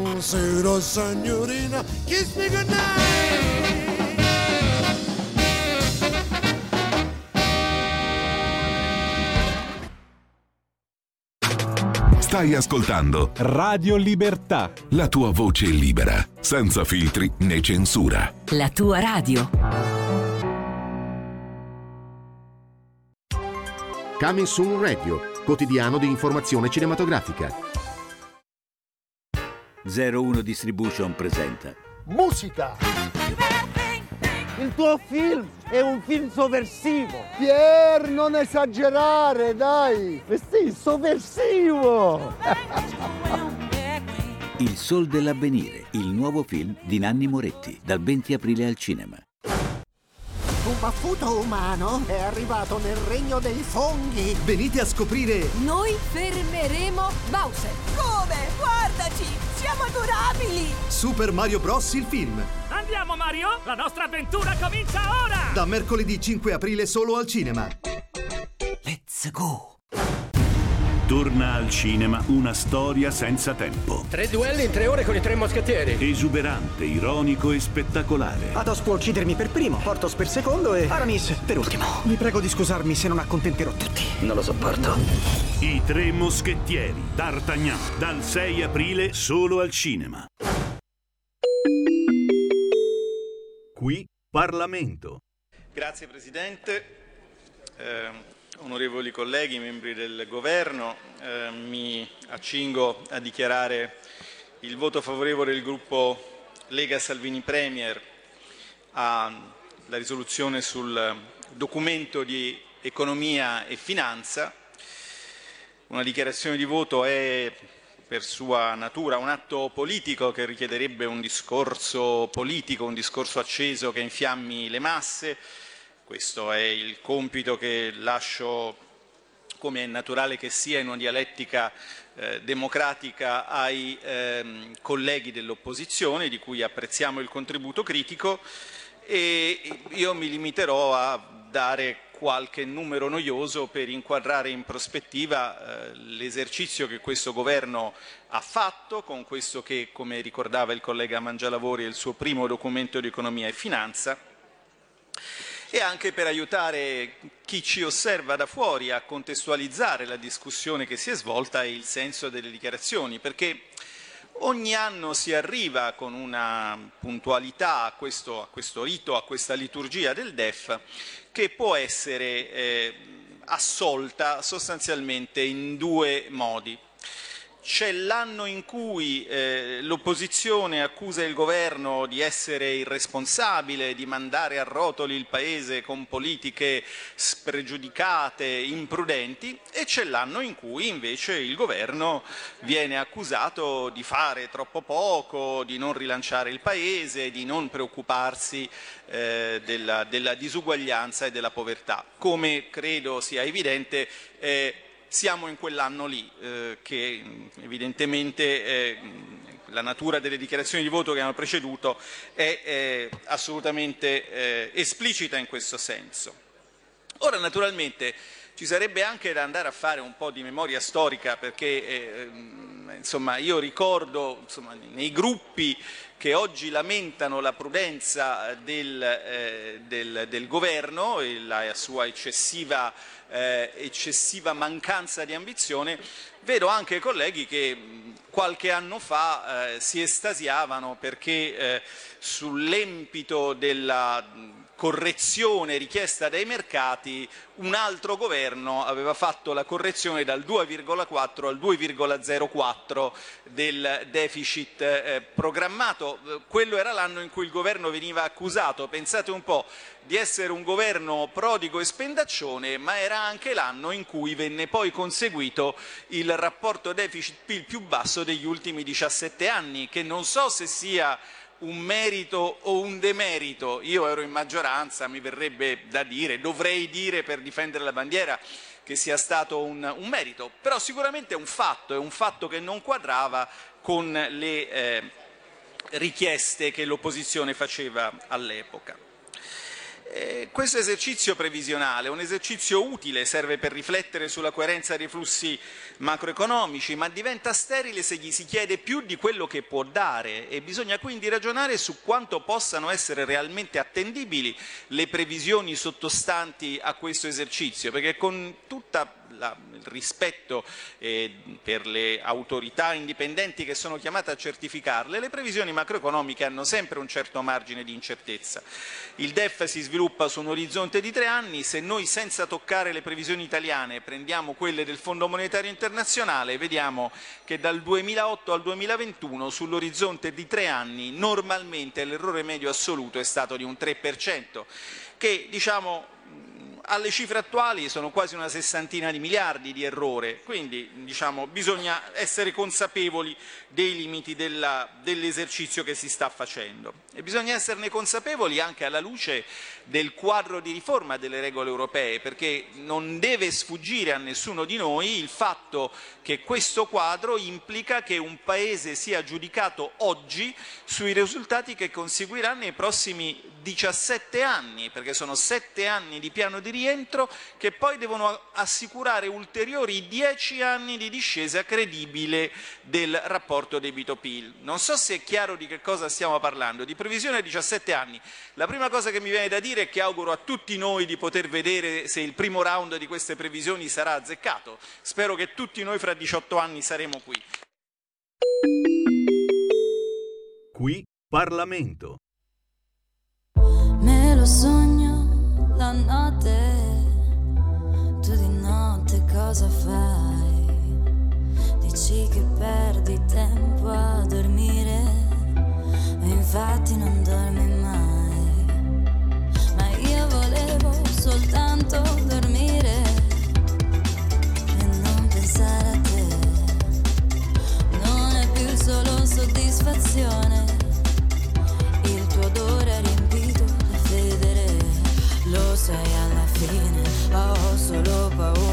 Buonasera signorina, kiss me goodnight. Stai ascoltando Radio Libertà. la tua voce libera, senza filtri né censura. La tua radio. Coming Soon Radio, quotidiano di informazione cinematografica. 01 Distribution presenta Musica! Il tuo film è un film sovversivo! Pier, non esagerare, dai! Sì, sovversivo! Il Sol dell'Avvenire, il nuovo film di Nanni Moretti, dal 20 aprile al cinema. Un baffuto umano è arrivato nel regno dei funghi! Venite a scoprire Noi fermeremo Bowser. Come? Guardaci! Siamo adorabili! Super Mario Bros. il film. Andiamo Mario, la nostra avventura comincia ora! Da mercoledì 5 aprile solo al cinema. Let's go! Torna al cinema una storia senza tempo. Tre duelli in tre ore con i tre moschettieri. Esuberante, ironico e spettacolare. Athos può uccidermi per primo, Portos per secondo e Aramis per ultimo. Vi prego di scusarmi se non accontenterò tutti. Non lo sopporto. I tre moschettieri, D'Artagnan, dal 6 aprile solo al cinema. Qui Parlamento. Grazie Presidente, Eh, onorevoli colleghi, membri del Governo, eh, mi accingo a dichiarare il voto favorevole del gruppo Lega Salvini Premier alla risoluzione sul documento di economia e finanza. Una dichiarazione di voto è per sua natura un atto politico che richiederebbe un discorso politico, un discorso acceso che infiammi le masse. Questo è il compito che lascio, come è naturale che sia, in una dialettica eh, democratica ai ehm, colleghi dell'opposizione, di cui apprezziamo il contributo critico, e io mi limiterò a dare qualche numero noioso per inquadrare in prospettiva eh, l'esercizio che questo governo ha fatto con questo che, come ricordava il collega Mangialavori, è il suo primo documento di economia e finanza e anche per aiutare chi ci osserva da fuori a contestualizzare la discussione che si è svolta e il senso delle dichiarazioni, perché ogni anno si arriva con una puntualità a questo, a questo rito, a questa liturgia del DEF, che può essere eh, assolta sostanzialmente in due modi. C'è l'anno in cui eh, l'opposizione accusa il governo di essere irresponsabile, di mandare a rotoli il paese con politiche spregiudicate, imprudenti, e c'è l'anno in cui invece il governo viene accusato di fare troppo poco, di non rilanciare il paese, di non preoccuparsi eh, della, della, disuguaglianza e della povertà. Come credo sia evidente, eh, siamo in quell'anno lì, eh, che evidentemente eh, la natura delle dichiarazioni di voto che hanno preceduto è eh, assolutamente esplicita in questo senso. Ora naturalmente ci sarebbe anche da andare a fare un po' di memoria storica perché eh, insomma, io ricordo insomma, nei gruppi che oggi lamentano la prudenza del, eh, del, del governo e la sua eccessiva eh, eccessiva mancanza di ambizione, vedo anche colleghi che qualche anno fa eh, si estasiavano perché eh, sull'empito della correzione richiesta dai mercati, un altro governo aveva fatto la correzione dal 2,4 al 2,04 del deficit eh, programmato. Quello era l'anno in cui il governo veniva accusato, pensate un po', di essere un governo prodigo e spendaccione, ma era anche l'anno in cui venne poi conseguito il rapporto deficit-PIL più basso degli ultimi 17 anni, che non so se sia un merito o un demerito, io ero in maggioranza, mi verrebbe da dire, dovrei dire per difendere la bandiera che sia stato un, un merito, però sicuramente è un fatto, è un fatto che non quadrava con le eh, richieste che l'opposizione faceva all'epoca. Eh, questo esercizio previsionale è un esercizio utile, serve per riflettere sulla coerenza dei flussi macroeconomici, ma diventa sterile se gli si chiede più di quello che può dare e bisogna quindi ragionare su quanto possano essere realmente attendibili le previsioni sottostanti a questo esercizio, perché con tutta la, il rispetto eh, per le autorità indipendenti che sono chiamate a certificarle, le previsioni macroeconomiche hanno sempre un certo margine di incertezza. Il DEF si sviluppa su un orizzonte di tre anni, se noi senza toccare le previsioni italiane prendiamo quelle del Fondo Monetario Internazionale, vediamo che dal 2008 al 2021 sull'orizzonte di tre anni normalmente l'errore medio assoluto è stato di un 3%, che diciamo alle cifre attuali sono quasi una sessantina di miliardi di errore, quindi diciamo, bisogna essere consapevoli dei limiti dell'esercizio che si sta facendo. E bisogna esserne consapevoli anche alla luce del quadro di riforma delle regole europee, perché non deve sfuggire a nessuno di noi il fatto che questo quadro implica che un Paese sia giudicato oggi sui risultati che conseguirà nei prossimi 17 anni, perché sono 7 anni di piano di rientro che poi devono assicurare ulteriori 10 anni di discesa credibile del rapporto debito-PIL. Non so se è chiaro di che cosa stiamo parlando, di previsione a 17 anni. La prima cosa che mi viene da dire è che auguro a tutti noi di poter vedere se il primo round di queste previsioni sarà azzeccato. Spero che tutti noi fra 18 anni saremo qui. Qui Parlamento. Lo sogno la notte, tu di notte cosa fai? Dici che perdi tempo a dormire e infatti non dormi mai. Ma io volevo soltanto dormire e non pensare a te. Non è più solo soddisfazione, sai alla fine, ho oh, solo paura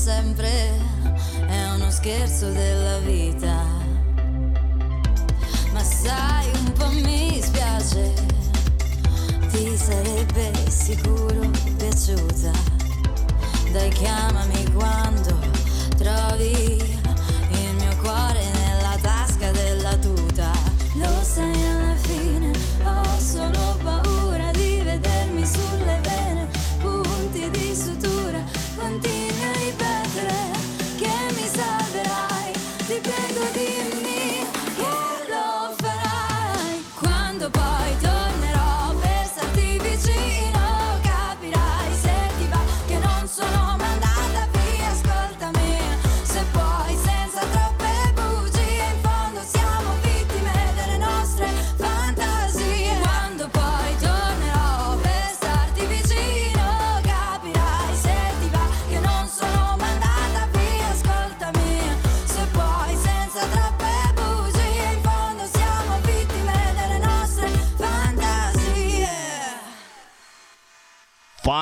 sempre, è uno scherzo della vita. Ma sai, un po' mi spiace ti sarebbe sicuro piaciuta. Dai chiamami quando trovi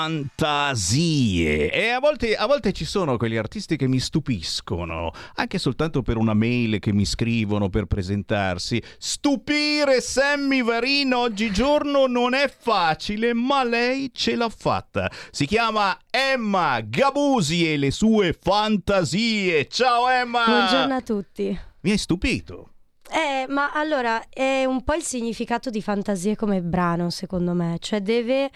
Fantasie. E a volte, a volte ci sono quegli artisti che mi stupiscono, anche soltanto per una mail che mi scrivono per presentarsi. Stupire Sammy Varino oggigiorno non è facile, ma lei ce l'ha fatta. Si chiama Emma Gabusi e le sue fantasie. Ciao Emma! Buongiorno a tutti. Mi hai stupito. Eh, ma allora è un po' il significato di fantasie come brano, secondo me. Cioè deve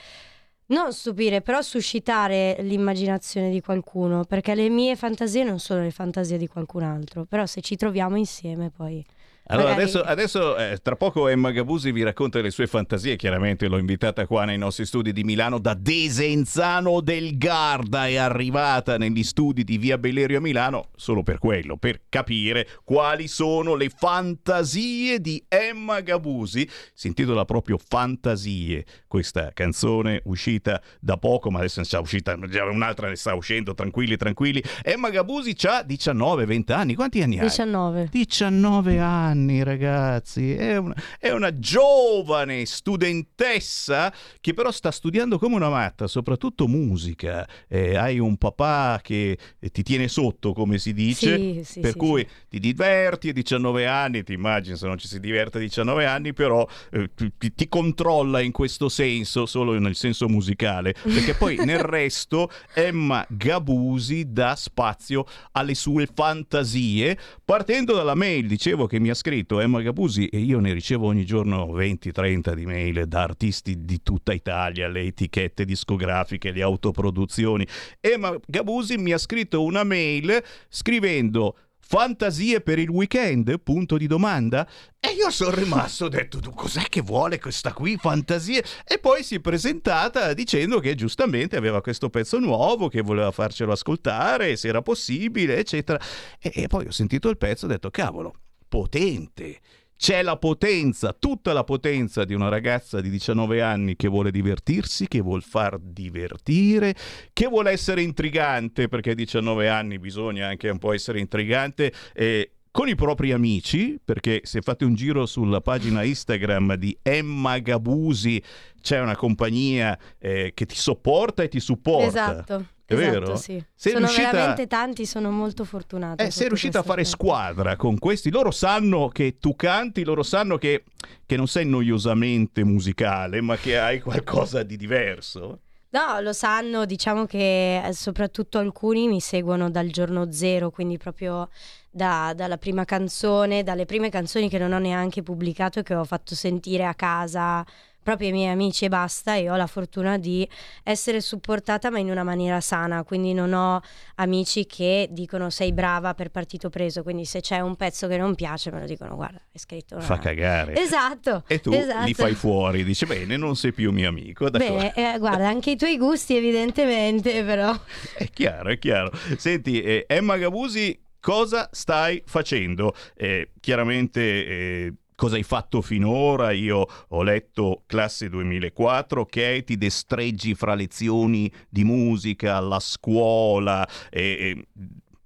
non stupire, però suscitare l'immaginazione di qualcuno, perché le mie fantasie non sono le fantasie di qualcun altro, però se ci troviamo insieme poi... Allora, magari- adesso, adesso, eh, tra poco Emma Gabusi vi racconta le sue fantasie. Chiaramente l'ho invitata qua nei nostri studi di Milano da Desenzano del Garda. È arrivata negli studi di Via Bellerio a Milano solo per quello, per capire quali sono le fantasie di Emma Gabusi. Si intitola proprio Fantasie. Questa canzone uscita da poco, ma adesso ne sta uscita, già un'altra ne sta uscendo. Tranquilli, tranquilli. Emma Gabusi ha 19-20 anni. Quanti anni hai? 19. 19 anni, ragazzi. È una, è una giovane studentessa che però sta studiando come una matta, soprattutto musica. Eh, hai un papà che ti tiene sotto, come si dice, Sì, sì, per sì, cui ti diverti a 19 anni, ti immagini se non ci si diverte a 19 anni, però eh, ti, ti controlla in questo senso, solo nel senso musicale, perché poi nel resto Emma Gabusi dà spazio alle sue fantasie, partendo dalla mail, dicevo che mi ha scritto Emma Gabusi e io ne ricevo ogni giorno 20-30 di mail da artisti di tutta Italia, le etichette discografiche, le autoproduzioni. Emma Gabusi mi ha scritto una mail scrivendo Fantasie per il weekend? Punto di domanda. E io sono rimasto, ho detto, "Tu cos'è che vuole questa qui, fantasie? E poi si è presentata dicendo che giustamente aveva questo pezzo nuovo, che voleva farcelo ascoltare, se era possibile, eccetera. E, e poi ho sentito il pezzo e ho detto, cavolo, potente. C'è la potenza, tutta la potenza di una ragazza di 19 anni che vuole divertirsi, che vuol far divertire, che vuole essere intrigante, perché a 19 anni bisogna anche un po' essere intrigante. eh, con i propri amici, perché se fate un giro sulla pagina Instagram di Emma Gabusi c'è una compagnia eh, che ti sopporta e ti supporta. Esatto. È esatto, vero? Sì. Sei sono riuscita- veramente tanti, sono molto fortunata. eh, sei riuscita a fare squadra con questi. Loro sanno che tu canti, loro sanno che, che non sei noiosamente musicale, ma che hai qualcosa di diverso. No, lo sanno, diciamo che eh, soprattutto alcuni mi seguono dal giorno zero, quindi proprio da- dalla prima canzone, dalle prime canzoni che non ho neanche pubblicato e che ho fatto sentire a casa proprio ai miei amici e basta e ho la fortuna di essere supportata ma in una maniera sana, quindi non ho amici che dicono sei brava per partito preso, quindi se c'è un pezzo che non piace me lo dicono guarda, è scritto una... Fa cagare. Esatto. E tu esatto. li fai fuori, dici bene, non sei più mio amico. d'accordo. Bene, eh, guarda, anche i tuoi gusti evidentemente, però. È chiaro, è chiaro. Senti, eh, Emma Gabusi, cosa stai facendo? Eh, chiaramente... eh, Cosa hai fatto finora? Io ho letto classe 2004 che ti destreggi fra lezioni di musica, la scuola e, e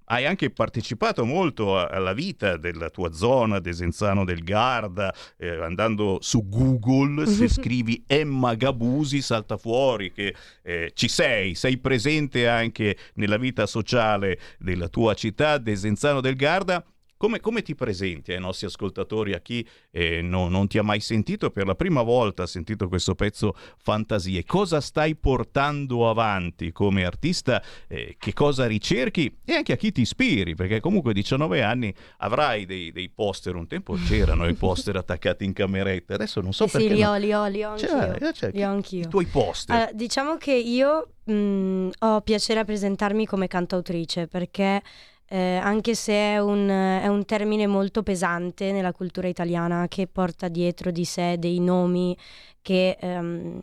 hai anche partecipato molto alla vita della tua zona, Desenzano del Garda, eh, andando su Google, se scrivi Emma Gabusi salta fuori che eh, ci sei, sei presente anche nella vita sociale della tua città, Desenzano del Garda. Come, come ti presenti ai nostri ascoltatori, a chi eh, no- non ti ha mai sentito per la prima volta ha sentito questo pezzo Fantasie? Cosa stai portando avanti come artista? Eh, che cosa ricerchi? E anche a chi ti ispiri, perché comunque a 19 anni avrai dei, dei poster, un tempo c'erano i poster attaccati in cameretta, adesso non so Sì, perché... li non- ho, li ho, li ho anch'io. Cioè, cioè, li ho anch'io. I tuoi poster. Allora, diciamo che io mh, ho piacere a presentarmi come cantautrice perché eh, anche se è un, è un termine molto pesante nella cultura italiana che porta dietro di sé dei nomi che ehm,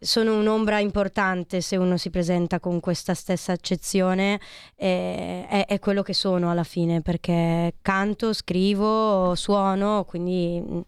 sono un'ombra importante se uno si presenta con questa stessa accezione, eh, è, è quello che sono alla fine perché canto, scrivo, suono, quindi mm,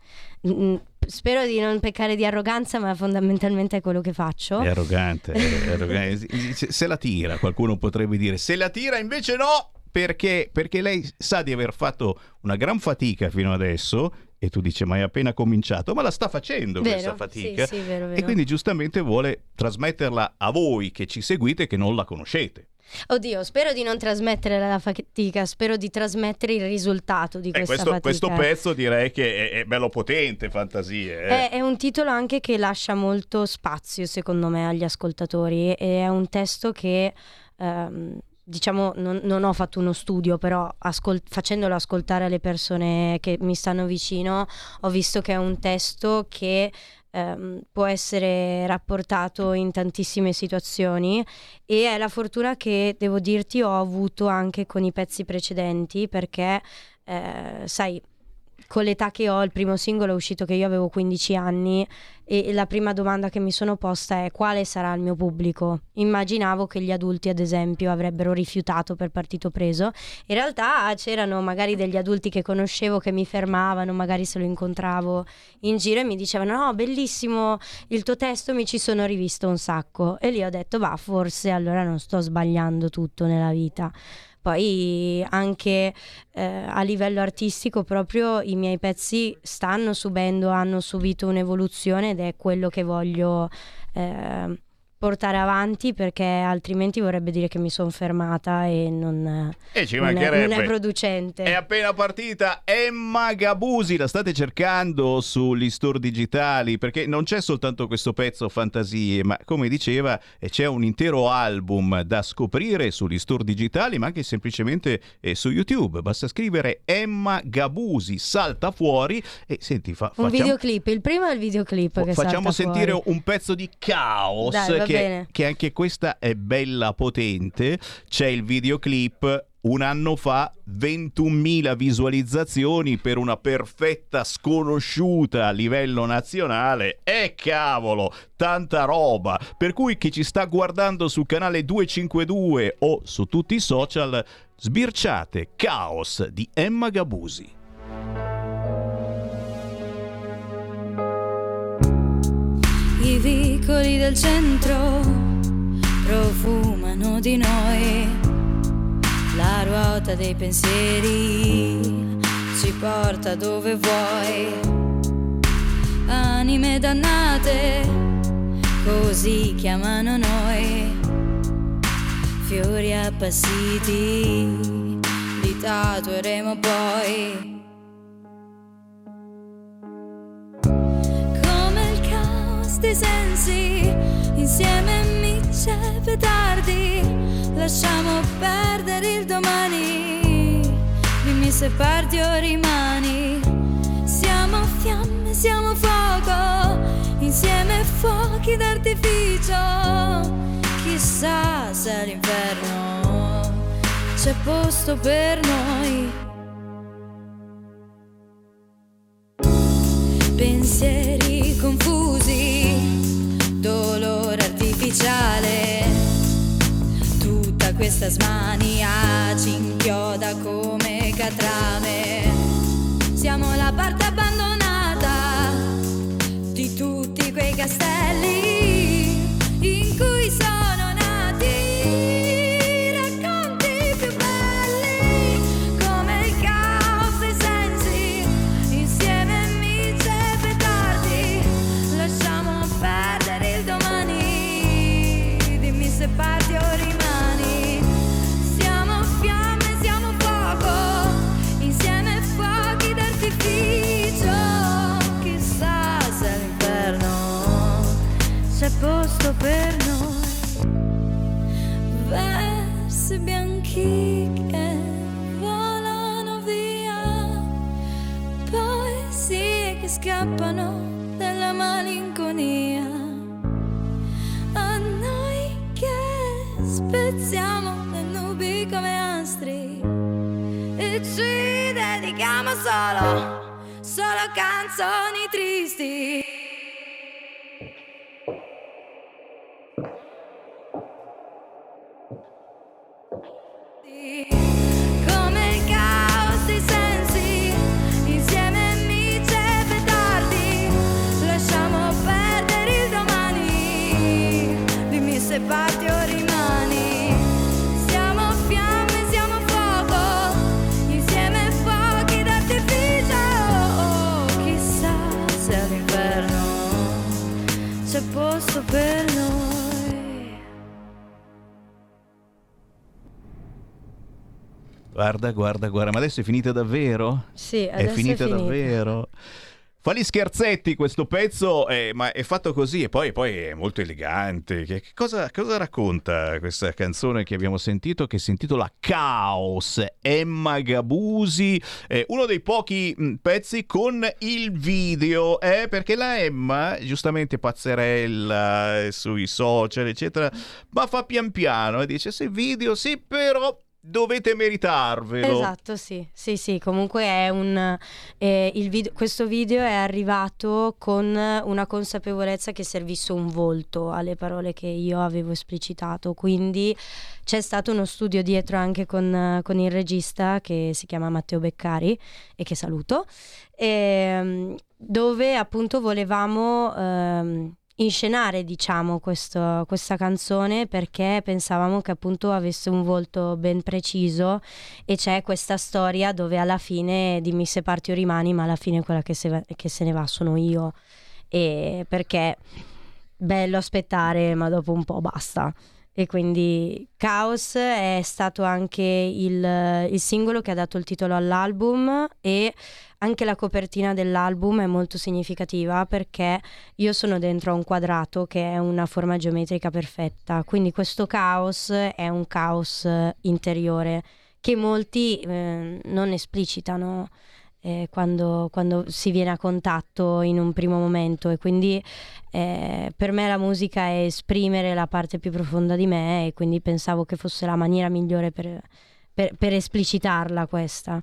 mm, spero di non peccare di arroganza, ma fondamentalmente è quello che faccio. È arrogante, è arrogante. Se la tira, qualcuno potrebbe dire, se la tira invece no, perché, perché lei sa di aver fatto una gran fatica fino adesso e tu dici ma è appena cominciato, ma la sta facendo Vero, questa fatica sì, sì, vero, e vero. quindi giustamente vuole trasmetterla a voi che ci seguite e che non la conoscete. Oddio, spero di non trasmettere la fatica, spero di trasmettere il risultato di Eh, questa questo, fatica. questo pezzo direi che è, è bello potente, fantasie. eh. È, è un titolo anche che lascia molto spazio, secondo me, agli ascoltatori. E è un testo che, ehm, diciamo, non, non ho fatto uno studio, però ascol- facendolo ascoltare alle persone che mi stanno vicino, ho visto che è un testo che ehm, può essere rapportato in tantissime situazioni e è la fortuna che, devo dirti, ho avuto anche con i pezzi precedenti perché, eh, sai, con l'età che ho, il primo singolo è uscito che io avevo 15 anni e la prima domanda che mi sono posta è quale sarà il mio pubblico. Immaginavo che gli adulti, ad esempio, avrebbero rifiutato per partito preso. In realtà c'erano magari degli adulti che conoscevo che mi fermavano, magari se lo incontravo in giro e mi dicevano no, bellissimo il tuo testo, mi ci sono rivisto un sacco. E lì ho detto, va, forse allora non sto sbagliando tutto nella vita. Poi anche eh, a livello artistico proprio i miei pezzi stanno subendo, hanno subito un'evoluzione ed è quello che voglio eh, portare avanti perché altrimenti vorrebbe dire che mi sono fermata e non, E ci non è, non è producente. È appena partita Emma Gabusi, la state cercando sugli store digitali perché non c'è soltanto questo pezzo fantasie, ma come diceva eh, c'è un intero album da scoprire sugli store digitali, ma anche semplicemente eh, su YouTube. Basta scrivere Emma Gabusi, salta fuori e senti, fa, Un facciamo, videoclip, il primo è il videoclip che facciamo sentire fuori. un pezzo di caos Dai, che, che anche questa è bella potente. C'è il videoclip un anno fa 21.000 visualizzazioni per una perfetta sconosciuta a livello nazionale. E cavolo, tanta roba. Per cui chi ci sta guardando sul canale 252 o su tutti i social, sbirciate Caos di Emma Gabusi. I vicoli del centro profumano di noi, la ruota dei pensieri ci porta dove vuoi. Anime dannate, così chiamano noi, fiori appassiti, li tatueremo poi. Dei sensi, insieme micce e petardi, lasciamo perdere il domani, dimmi se parti o rimani, siamo fiamme, siamo fuoco, insieme fuochi d'artificio, chissà se all'inferno c'è posto per noi. Pensieri confusi, dolore artificiale. Tutta questa smania ci inchioda come catrame. Siamo la parte abbandonata Guarda, guarda, guarda, ma adesso è finita davvero? Sì, È adesso finita è finita. davvero? Fa gli scherzetti questo pezzo, eh, ma è fatto così e poi, poi è molto elegante. Che, che cosa, cosa racconta questa canzone che abbiamo sentito che si intitola Caos? Emma Gabusi, eh, uno dei pochi mh, pezzi con il video, eh, perché la Emma, giustamente pazzerella eh, sui social, eccetera, ma fa pian piano e dice se video sì, però dovete meritarvelo. Esatto, sì, sì, sì, comunque è un... eh, video- questo video è arrivato con una consapevolezza che servisse un volto alle parole che io avevo esplicitato, quindi c'è stato uno studio dietro anche con, con il regista che si chiama Matteo Beccari e che saluto, ehm, dove appunto volevamo... ehm, inscenare diciamo questo- questa canzone perché pensavamo che appunto avesse un volto ben preciso e c'è questa storia dove alla fine dimmi se parti o rimani ma alla fine quella che se, che se ne va sono io. E perché bello aspettare ma dopo un po' basta. E quindi Chaos è stato anche il, il singolo che ha dato il titolo all'album e anche la copertina dell'album è molto significativa perché io sono dentro a un quadrato che è una forma geometrica perfetta, quindi questo caos è un caos eh, interiore che molti eh, non esplicitano eh, quando, quando si viene a contatto in un primo momento e quindi eh, per me la musica è esprimere la parte più profonda di me e quindi pensavo che fosse la maniera migliore per, per- per esplicitarla questa.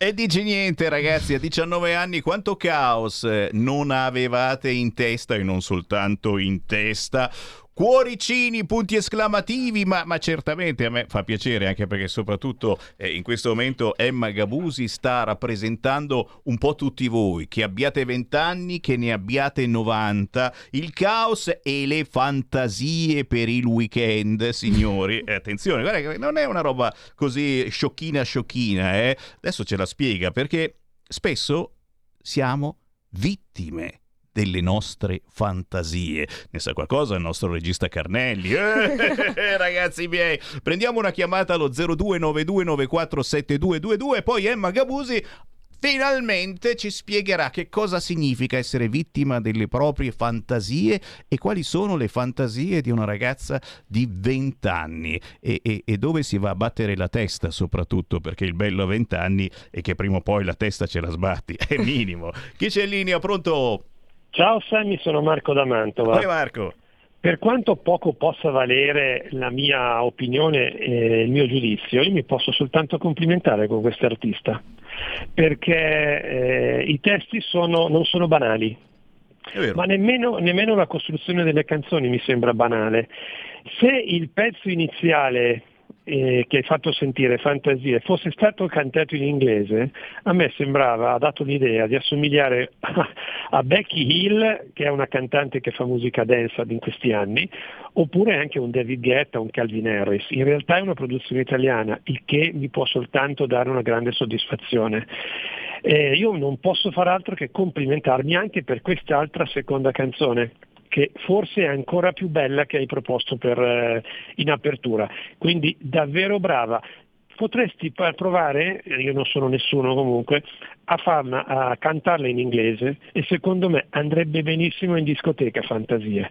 E dici niente ragazzi, a 19 anni quanto caos eh, non avevate in testa e non soltanto in testa. Cuoricini, punti esclamativi, ma, ma certamente a me fa piacere anche perché soprattutto eh, in questo momento Emma Gabusi sta rappresentando un po' tutti voi, che abbiate 20 anni, che ne abbiate 90, il caos e le fantasie per il weekend, signori. Eh, attenzione, guarda che non è una roba così sciocchina sciocchina, eh. Adesso ce la spiega perché spesso siamo vittime delle nostre fantasie. Ne sa qualcosa il nostro regista Carnelli? Eh, ragazzi miei, prendiamo una chiamata allo 0292947222 e poi Emma Gabusi finalmente ci spiegherà che cosa significa essere vittima delle proprie fantasie e quali sono le fantasie di una ragazza di 20 anni e, e- e dove si va a battere la testa soprattutto perché il bello a 20 anni è che prima o poi la testa ce la sbatti, è minimo. Chi c'è in linea? Pronto? Ciao Sammy, sono Marco da Mantova. Vai Marco. Per quanto poco possa valere la mia opinione e il mio giudizio, io mi posso soltanto complimentare con quest'artista, perché eh, i testi sono- non sono banali, ma nemmeno, nemmeno la costruzione delle canzoni mi sembra banale. Se il pezzo iniziale eh, che hai fatto sentire, Fantasie, fosse stato cantato in inglese, a me sembrava, ha dato l'idea di assomigliare a, Becky Hill, che è una cantante che fa musica dance in questi anni, oppure anche un David Guetta, un Calvin Harris. In realtà è una produzione italiana, il che mi può soltanto dare una grande soddisfazione. Eh, io non posso far altro che complimentarmi anche per quest'altra seconda canzone che forse è ancora più bella che hai proposto per, eh, in apertura. Quindi davvero brava. Potresti provare, eh, io non sono nessuno comunque, a farla, a cantarla in inglese e secondo me andrebbe benissimo in discoteca Fantasie.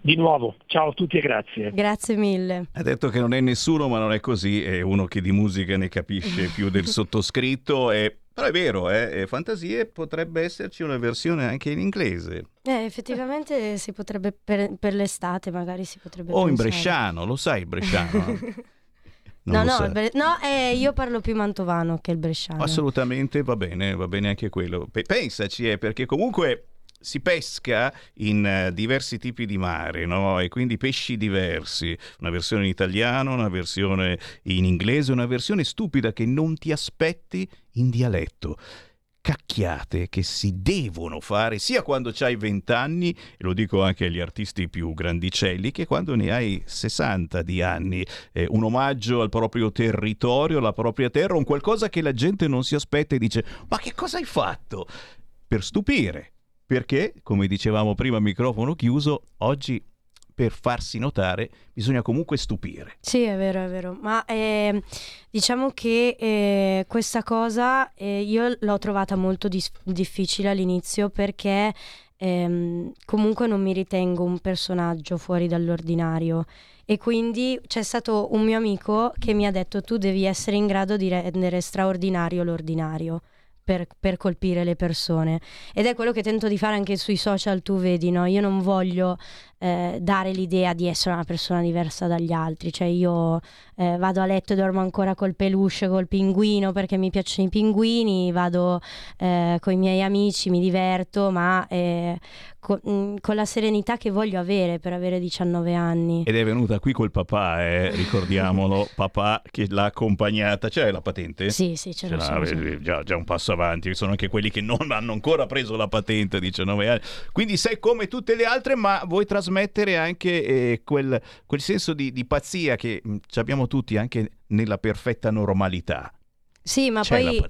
Di nuovo, ciao a tutti e grazie. Grazie mille. Ha detto che non è nessuno, ma non è così, è uno che di musica ne capisce più del sottoscritto e Però è vero, eh, eh, Fantasie potrebbe esserci una versione anche in inglese. Eh, effettivamente si potrebbe per, per l'estate magari si potrebbe O in pensare. bresciano, lo sai il bresciano? No, no, bre- no, eh, io parlo più mantovano che il bresciano. Assolutamente va bene, va bene anche quello. Pe- pensaci, eh, perché comunque si pesca in eh, diversi tipi di mare, no? E quindi pesci diversi. Una versione in italiano, una versione in inglese, una versione stupida che non ti aspetti in dialetto. Cacchiate che si devono fare sia quando hai 20 anni, e lo dico anche agli artisti più grandicelli, che quando ne hai 60 di anni. Eh, un omaggio al proprio territorio, alla propria terra, un qualcosa che la gente non si aspetta e dice: Ma che cosa hai fatto? Per stupire. Perché, come dicevamo prima microfono chiuso, oggi per farsi notare bisogna comunque stupire. Sì, è vero, è vero, ma eh, diciamo che eh, questa cosa eh, io l'ho trovata molto dis- difficile all'inizio perché ehm, comunque non mi ritengo un personaggio fuori dall'ordinario e quindi c'è stato un mio amico che mi ha detto tu devi essere in grado di rendere straordinario l'ordinario. Per, per colpire le persone ed è quello che tento di fare anche sui social tu vedi no? io non voglio eh, dare l'idea di essere una persona diversa dagli altri cioè io eh, vado a letto e dormo ancora col peluche col pinguino perché mi piacciono i pinguini vado eh, con i miei amici mi diverto ma eh, co- mh, con la serenità che voglio avere per avere 19 anni Ed è venuta qui col papà, eh, ricordiamolo, papà che l'ha accompagnata. C'è la patente? Sì, sì, ce l'ha, ce vedi, Già, già un passo avanti, sono anche quelli che non hanno ancora preso la patente a 19 anni. Quindi sei come tutte le altre, ma vuoi trasmettere anche eh, quel, quel senso di, di pazzia che mh, ci abbiamo tutti anche nella perfetta normalità. Sì, ma C'è poi.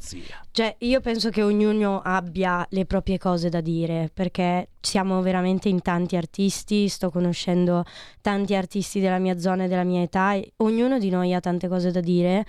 Cioè, io penso che ognuno abbia le proprie cose da dire, perché siamo veramente in tanti artisti, sto conoscendo tanti artisti della mia zona e della mia età, e ognuno di noi ha tante cose da dire.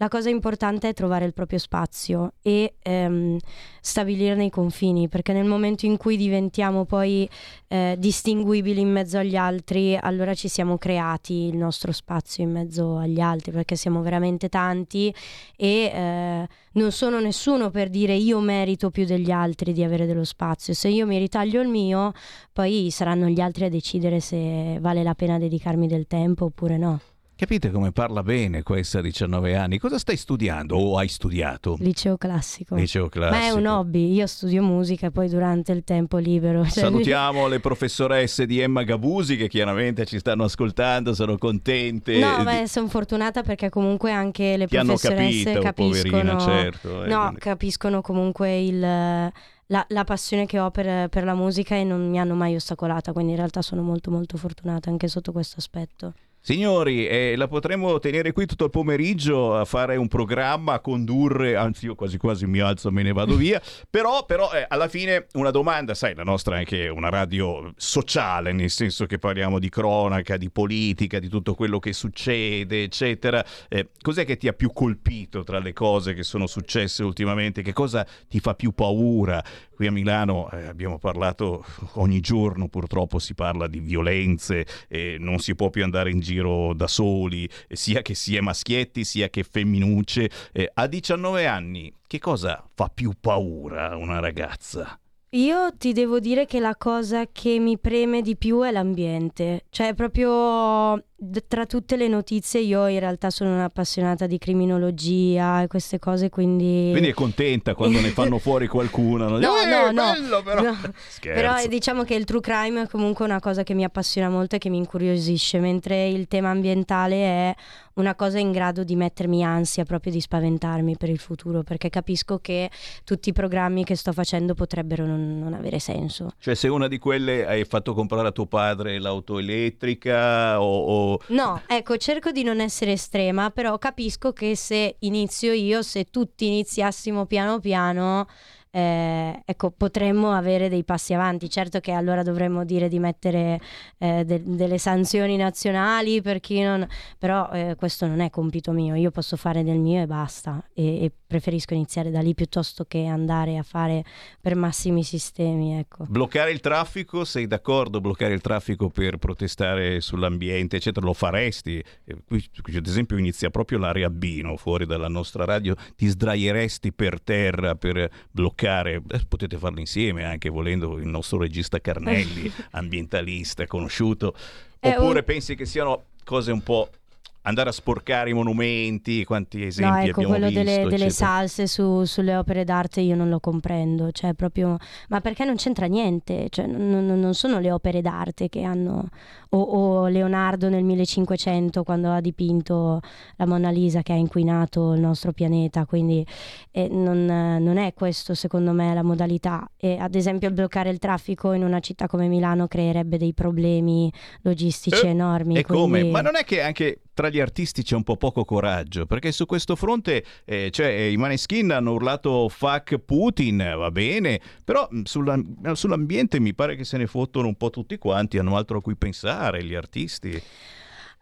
La cosa importante è trovare il proprio spazio e ehm, stabilirne i confini, perché nel momento in cui diventiamo poi eh, distinguibili in mezzo agli altri, allora ci siamo creati il nostro spazio in mezzo agli altri, perché siamo veramente tanti e eh, non sono nessuno per dire io merito più degli altri di avere dello spazio. Se io mi ritaglio il mio, poi saranno gli altri a decidere se vale la pena dedicarmi del tempo oppure no. Capite come parla bene questa a 19 anni? Cosa stai studiando o hai studiato? Liceo classico. Liceo classico. Ma è un hobby, io studio musica poi durante il tempo libero. cioè- Salutiamo le professoresse di Emma Gabusi che chiaramente ci stanno ascoltando, sono contente. No, beh, sono fortunata perché comunque anche le Ti hanno professoresse capito, capiscono, poverina, certo, eh, no, quindi- capiscono comunque il, la, la passione che ho per, per la musica e non mi hanno mai ostacolata, quindi in realtà sono molto molto fortunata anche sotto questo aspetto. Signori, eh, la potremmo tenere qui tutto il pomeriggio a fare un programma, a condurre, anzi io quasi quasi mi alzo e me ne vado via, però, però eh, alla fine una domanda, sai, la nostra è anche una radio sociale, nel senso che parliamo di cronaca, di politica, di tutto quello che succede, eccetera. Eh, cos'è che ti ha più colpito tra le cose che sono successe ultimamente? Che cosa ti fa più paura? Qui a Milano eh, abbiamo parlato ogni giorno, purtroppo si parla di violenze, eh, non si può più andare in giro da soli, eh, sia che sia maschietti sia che femminucce. Eh, a 19 anni, che cosa fa più paura a una ragazza? Io ti devo dire che la cosa che mi preme di più è l'ambiente, cioè proprio d- tra tutte le notizie io in realtà sono un'appassionata di criminologia e queste cose, quindi... Quindi è contenta quando ne fanno fuori qualcuno. no? No, Eh, no, no. bello, però. No. Scherzo. Però eh, diciamo che il true crime è comunque una cosa che mi appassiona molto e che mi incuriosisce, mentre il tema ambientale è una cosa in grado di mettermi ansia, proprio di spaventarmi per il futuro, perché capisco che tutti i programmi che sto facendo potrebbero non, non avere senso. Cioè, se una di quelle hai fatto comprare a tuo padre l'auto elettrica o... o- No, ecco, cerco di non essere estrema, però capisco che se inizio io, se tutti iniziassimo piano piano, eh, ecco, potremmo avere dei passi avanti. Certo che allora dovremmo dire di mettere eh, de- delle sanzioni nazionali per chi non... però eh, questo non è compito mio, io posso fare del mio e basta e, e preferisco iniziare da lì piuttosto che andare a fare per massimi sistemi. Ecco. Bloccare il traffico, sei d'accordo? Bloccare il traffico per protestare sull'ambiente, eccetera, lo faresti? Eh, Qui, qui, ad esempio inizia proprio l'area B, no? fuori dalla nostra radio, ti sdraieresti per terra per bloccare, eh, potete farlo insieme anche volendo il nostro regista Carnelli, ambientalista conosciuto, oppure un- pensi che siano cose un po' andare a sporcare i monumenti, quanti No, esempi ecco, abbiamo quello visto, delle, delle salse su- sulle opere d'arte io non lo comprendo, cioè proprio, ma perché non c'entra niente, cioè, non, non- sono le opere d'arte che hanno, o, o Leonardo nel 1500 quando ha dipinto la Mona Lisa che ha inquinato il nostro pianeta, quindi eh, non, non è questo secondo me la modalità. E, ad esempio bloccare il traffico in una città come Milano creerebbe dei problemi logistici Eh, enormi. E come? quindi- Ma non è che anche tra gli artisti c'è un po' poco coraggio, perché su questo fronte eh, cioè, eh, i Maneskin hanno urlato fuck Putin, va bene, però mh, sulla- sull'ambiente mi pare che se ne fottono un po' tutti quanti, hanno altro a cui pensare gli artisti.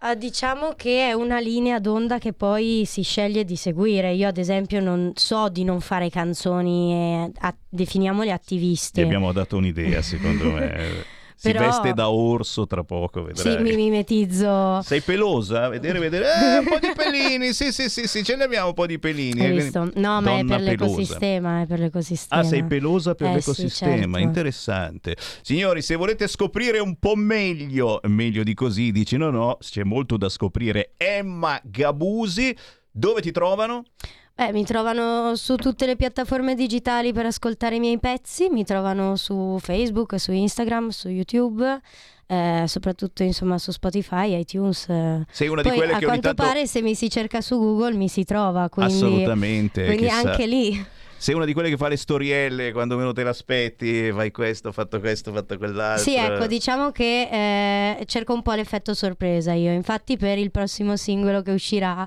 Ah, diciamo che è una linea d'onda che poi si sceglie di seguire. Io, ad esempio, non so di non fare canzoni, eh, a- definiamole Ti attiviste. abbiamo dato un'idea, secondo me. Si Però- veste da orso tra poco, vedrai. Sì, mi mimetizzo. Sei pelosa? Vedere, vedere. Eh, un po' di pelini. Sì, sì, sì, sì, ce ne abbiamo un po' di pelini. Hai Eh, visto? No, ma è per l'ecosistema, è per l'ecosistema. Ah, sei pelosa per Eh, l'ecosistema, sì, certo. interessante. Signori, se volete scoprire un po' meglio, meglio di così, dici no, no, c'è molto da scoprire. Emma Gabusi, dove ti trovano? Beh, mi trovano su tutte le piattaforme digitali per ascoltare i miei pezzi, mi trovano su Facebook, su Instagram, su YouTube, eh, soprattutto insomma su Spotify, iTunes. Sei una di Poi, quelle a che ogni quanto tanto- pare se mi si cerca su Google mi si trova, quindi, Assolutamente. quindi chissà. anche lì. Sei una di quelle che fa le storielle quando meno te l'aspetti, fai questo, ho fatto questo, ho fatto quell'altro. Sì, ecco, diciamo che eh, cerco un po' l'effetto sorpresa io. Infatti, per il prossimo singolo che uscirà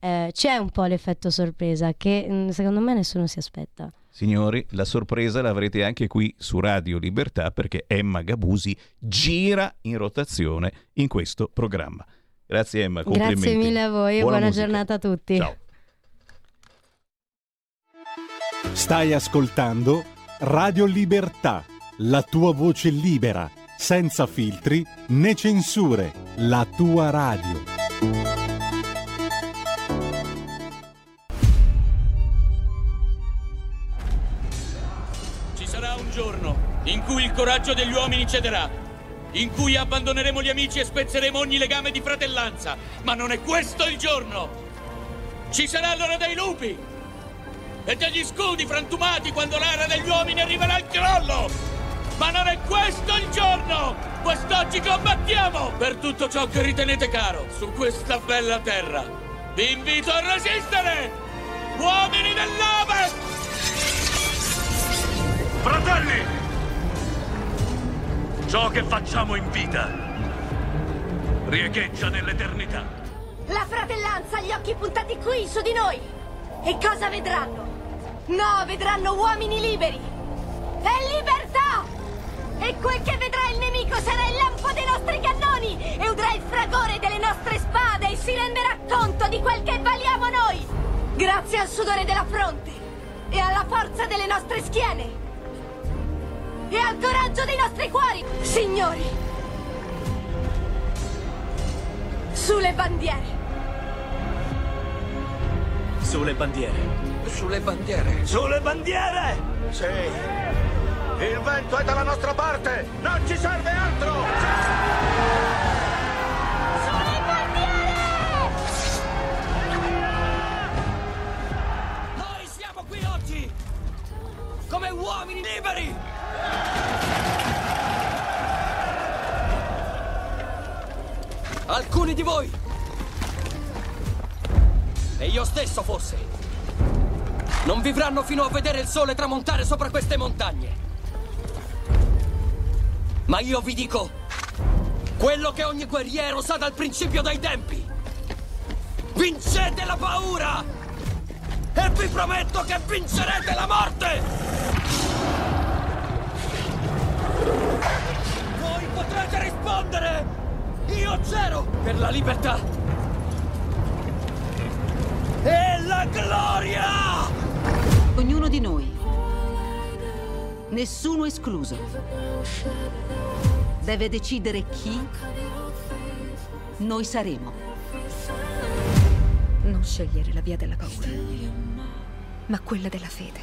eh, c'è un po' l'effetto sorpresa che mm, secondo me nessuno si aspetta. Signori, la sorpresa l'avrete anche qui su Radio Libertà perché Emma Gabusi gira in rotazione in questo programma. Grazie Emma, complimenti. Grazie mille a voi e Buona buona giornata a tutti. Ciao. Stai ascoltando Radio Libertà, la tua voce libera, senza filtri né censure, la tua radio. Giorno in cui il coraggio degli uomini cederà, in cui abbandoneremo gli amici e spezzeremo ogni legame di fratellanza. Ma non è questo il giorno! Ci sarà l'ora dei lupi e degli scudi frantumati quando l'era degli uomini arriverà al crollo! Ma non è questo il giorno! Quest'oggi combattiamo per tutto ciò che ritenete caro su questa bella terra. Vi invito a resistere! Uomini dell'Ovest! Fratelli! Ciò che facciamo in vita riecheggia nell'eternità. La fratellanza ha gli occhi puntati qui, su di noi. E cosa vedranno? No, vedranno uomini liberi. E libertà! E quel che vedrà il nemico sarà il lampo dei nostri cannoni e udrà il fragore delle nostre spade e si renderà conto di quel che valiamo noi. Grazie al sudore della fronte e alla forza delle nostre schiene e al coraggio dei nostri cuori, signori. Sulle bandiere. Sulle bandiere. Sulle bandiere. Sulle bandiere! Sì. Il vento è dalla nostra parte. Non ci serve altro. Noi siamo qui oggi come uomini liberi! Alcuni di voi! E io stesso forse! Non vivranno fino a vedere il sole tramontare sopra queste montagne! Ma io vi dico quello che ogni guerriero sa dal principio dei tempi! Vincete la paura! E vi prometto che vincerete la morte! Voi potrete rispondere! Io zero! Per la libertà! E la gloria! Ognuno di noi. Nessuno escluso. Deve decidere chi noi saremo. Non scegliere la via della paura, ma quella della fede.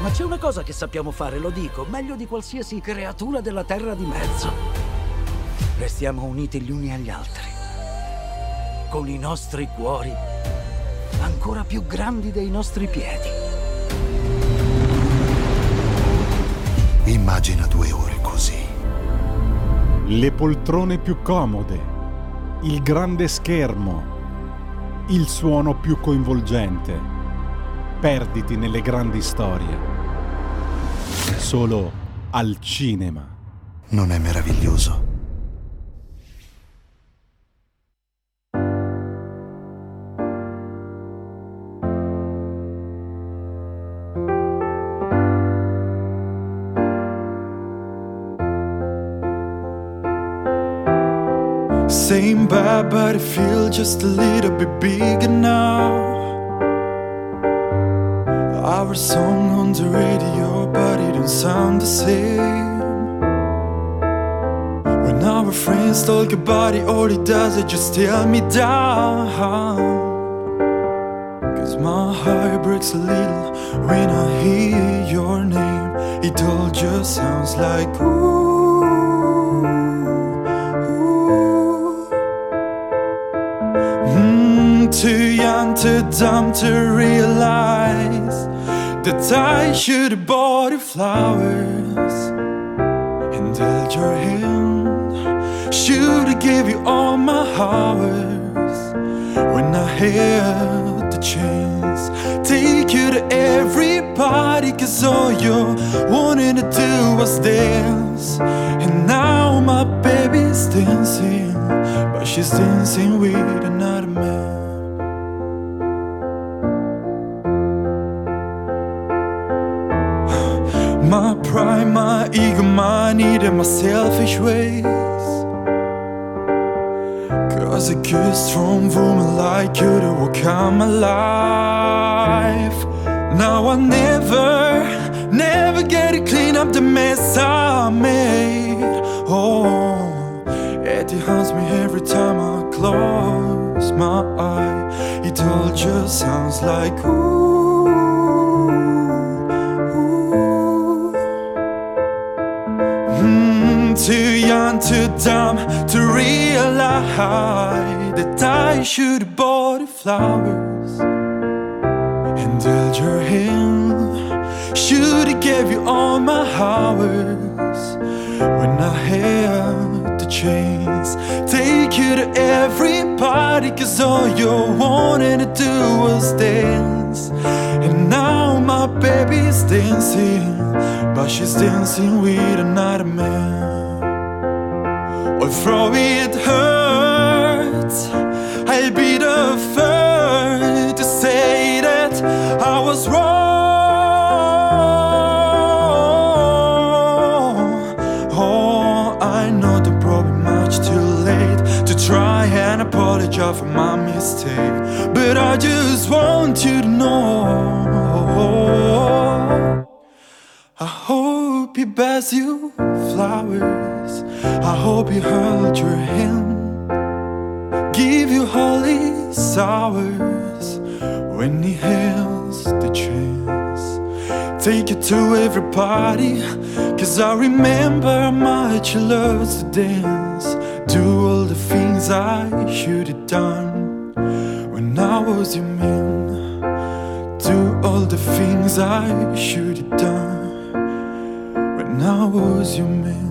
Ma c'è una cosa che sappiamo fare, lo dico, meglio di qualsiasi creatura della terra di mezzo. Restiamo uniti gli uni agli altri, con i nostri cuori ancora più grandi dei nostri piedi. Immagina due ore così. Le poltrone più comode, il grande schermo, il suono più coinvolgente. Perditi nelle grandi storie. Solo al cinema. Non è meraviglioso? But I feel just a little bit bigger now. Our song on the radio, but it don't sound the same. When our friends talk about it, all it does is just tear me down. Cause my heart breaks a little when I hear your name. It all just sounds like ooh. Too young, too dumb to realize that I should have bought you flowers and held your hand. Should have gave you all my hours when I had the chance. Take you to every party, cause all you wanted to do was dance. And now my baby's dancing, but she's dancing with another man. My ego, my my selfish ways. Cause a good, strong woman like you to will come alive. Now I never, never get to clean up the mess I made. Oh, it haunts me every time I close my eye. It all just sounds like ooh. Too young, too dumb to realize that I should bought flowers and held your hand. Should gave you all my hours when I had the chance. Take you to every party, cause all you wanted to do was dance. And now my baby's dancing, but she's dancing with another man. Although it hurts, I'll be the first to say that I was wrong. Oh, I know the probably much too late to try and apologize for my mistake, but I just want you to know. I hope he bears you flowers. I hope he held your hand. Give you holy sours when he has the chance. Take you to every party. Cause I remember how much you loved to dance. Do all the things I should have done when I was your man. Do all the things I should have done when I was your man.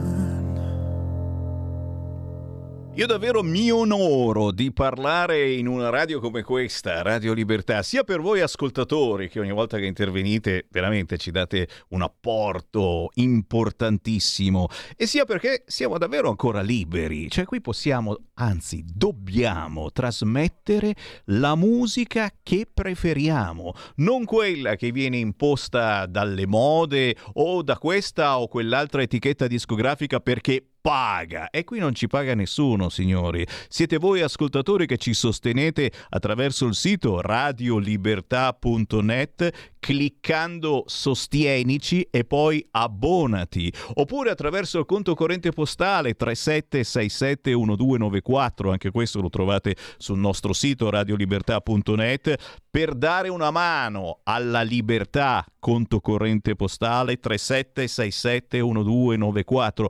Io davvero mi onoro di parlare in una radio come questa, Radio Libertà, sia per voi ascoltatori che ogni volta che intervenite veramente ci date un apporto importantissimo, e sia perché siamo davvero ancora liberi, cioè qui possiamo, anzi dobbiamo trasmettere la musica che preferiamo, non quella che viene imposta dalle mode o da questa o quell'altra etichetta discografica perché paga. E qui non ci paga nessuno, signori. Siete voi ascoltatori che ci sostenete attraverso il sito radiolibertà.net cliccando sostienici e poi abbonati. Oppure attraverso il conto corrente postale 37671294 anche questo lo trovate sul nostro sito radiolibertà.net per dare una mano alla libertà conto corrente postale 37671294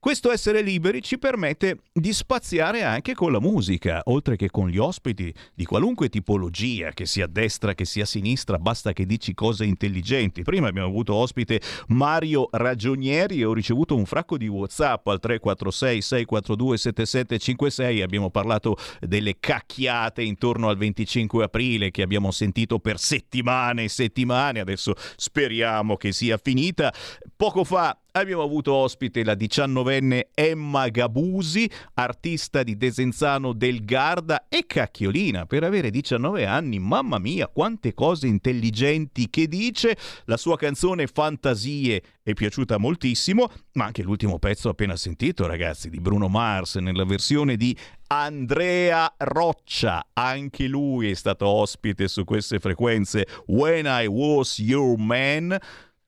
questo essere liberi ci permette di spaziare anche con la musica, oltre che con gli ospiti di qualunque tipologia, che sia destra, che sia sinistra, basta che dici cose intelligenti. Prima abbiamo avuto ospite Mario Ragionieri e ho ricevuto un fracco di WhatsApp al 346 642 7756, abbiamo parlato delle cacchiate intorno al 25 aprile che abbiamo sentito per settimane e settimane, adesso speriamo che sia finita. Poco fa abbiamo avuto ospite la diciannovenne Emma Gabusi, artista di Desenzano del Garda e cacchiolina per avere 19 anni. Mamma mia, quante cose intelligenti che dice. La sua canzone Fantasie è piaciuta moltissimo, ma anche l'ultimo pezzo appena sentito, ragazzi, di Bruno Mars nella versione di Andrea Roccia, anche lui è stato ospite su queste frequenze When I Was Your Man.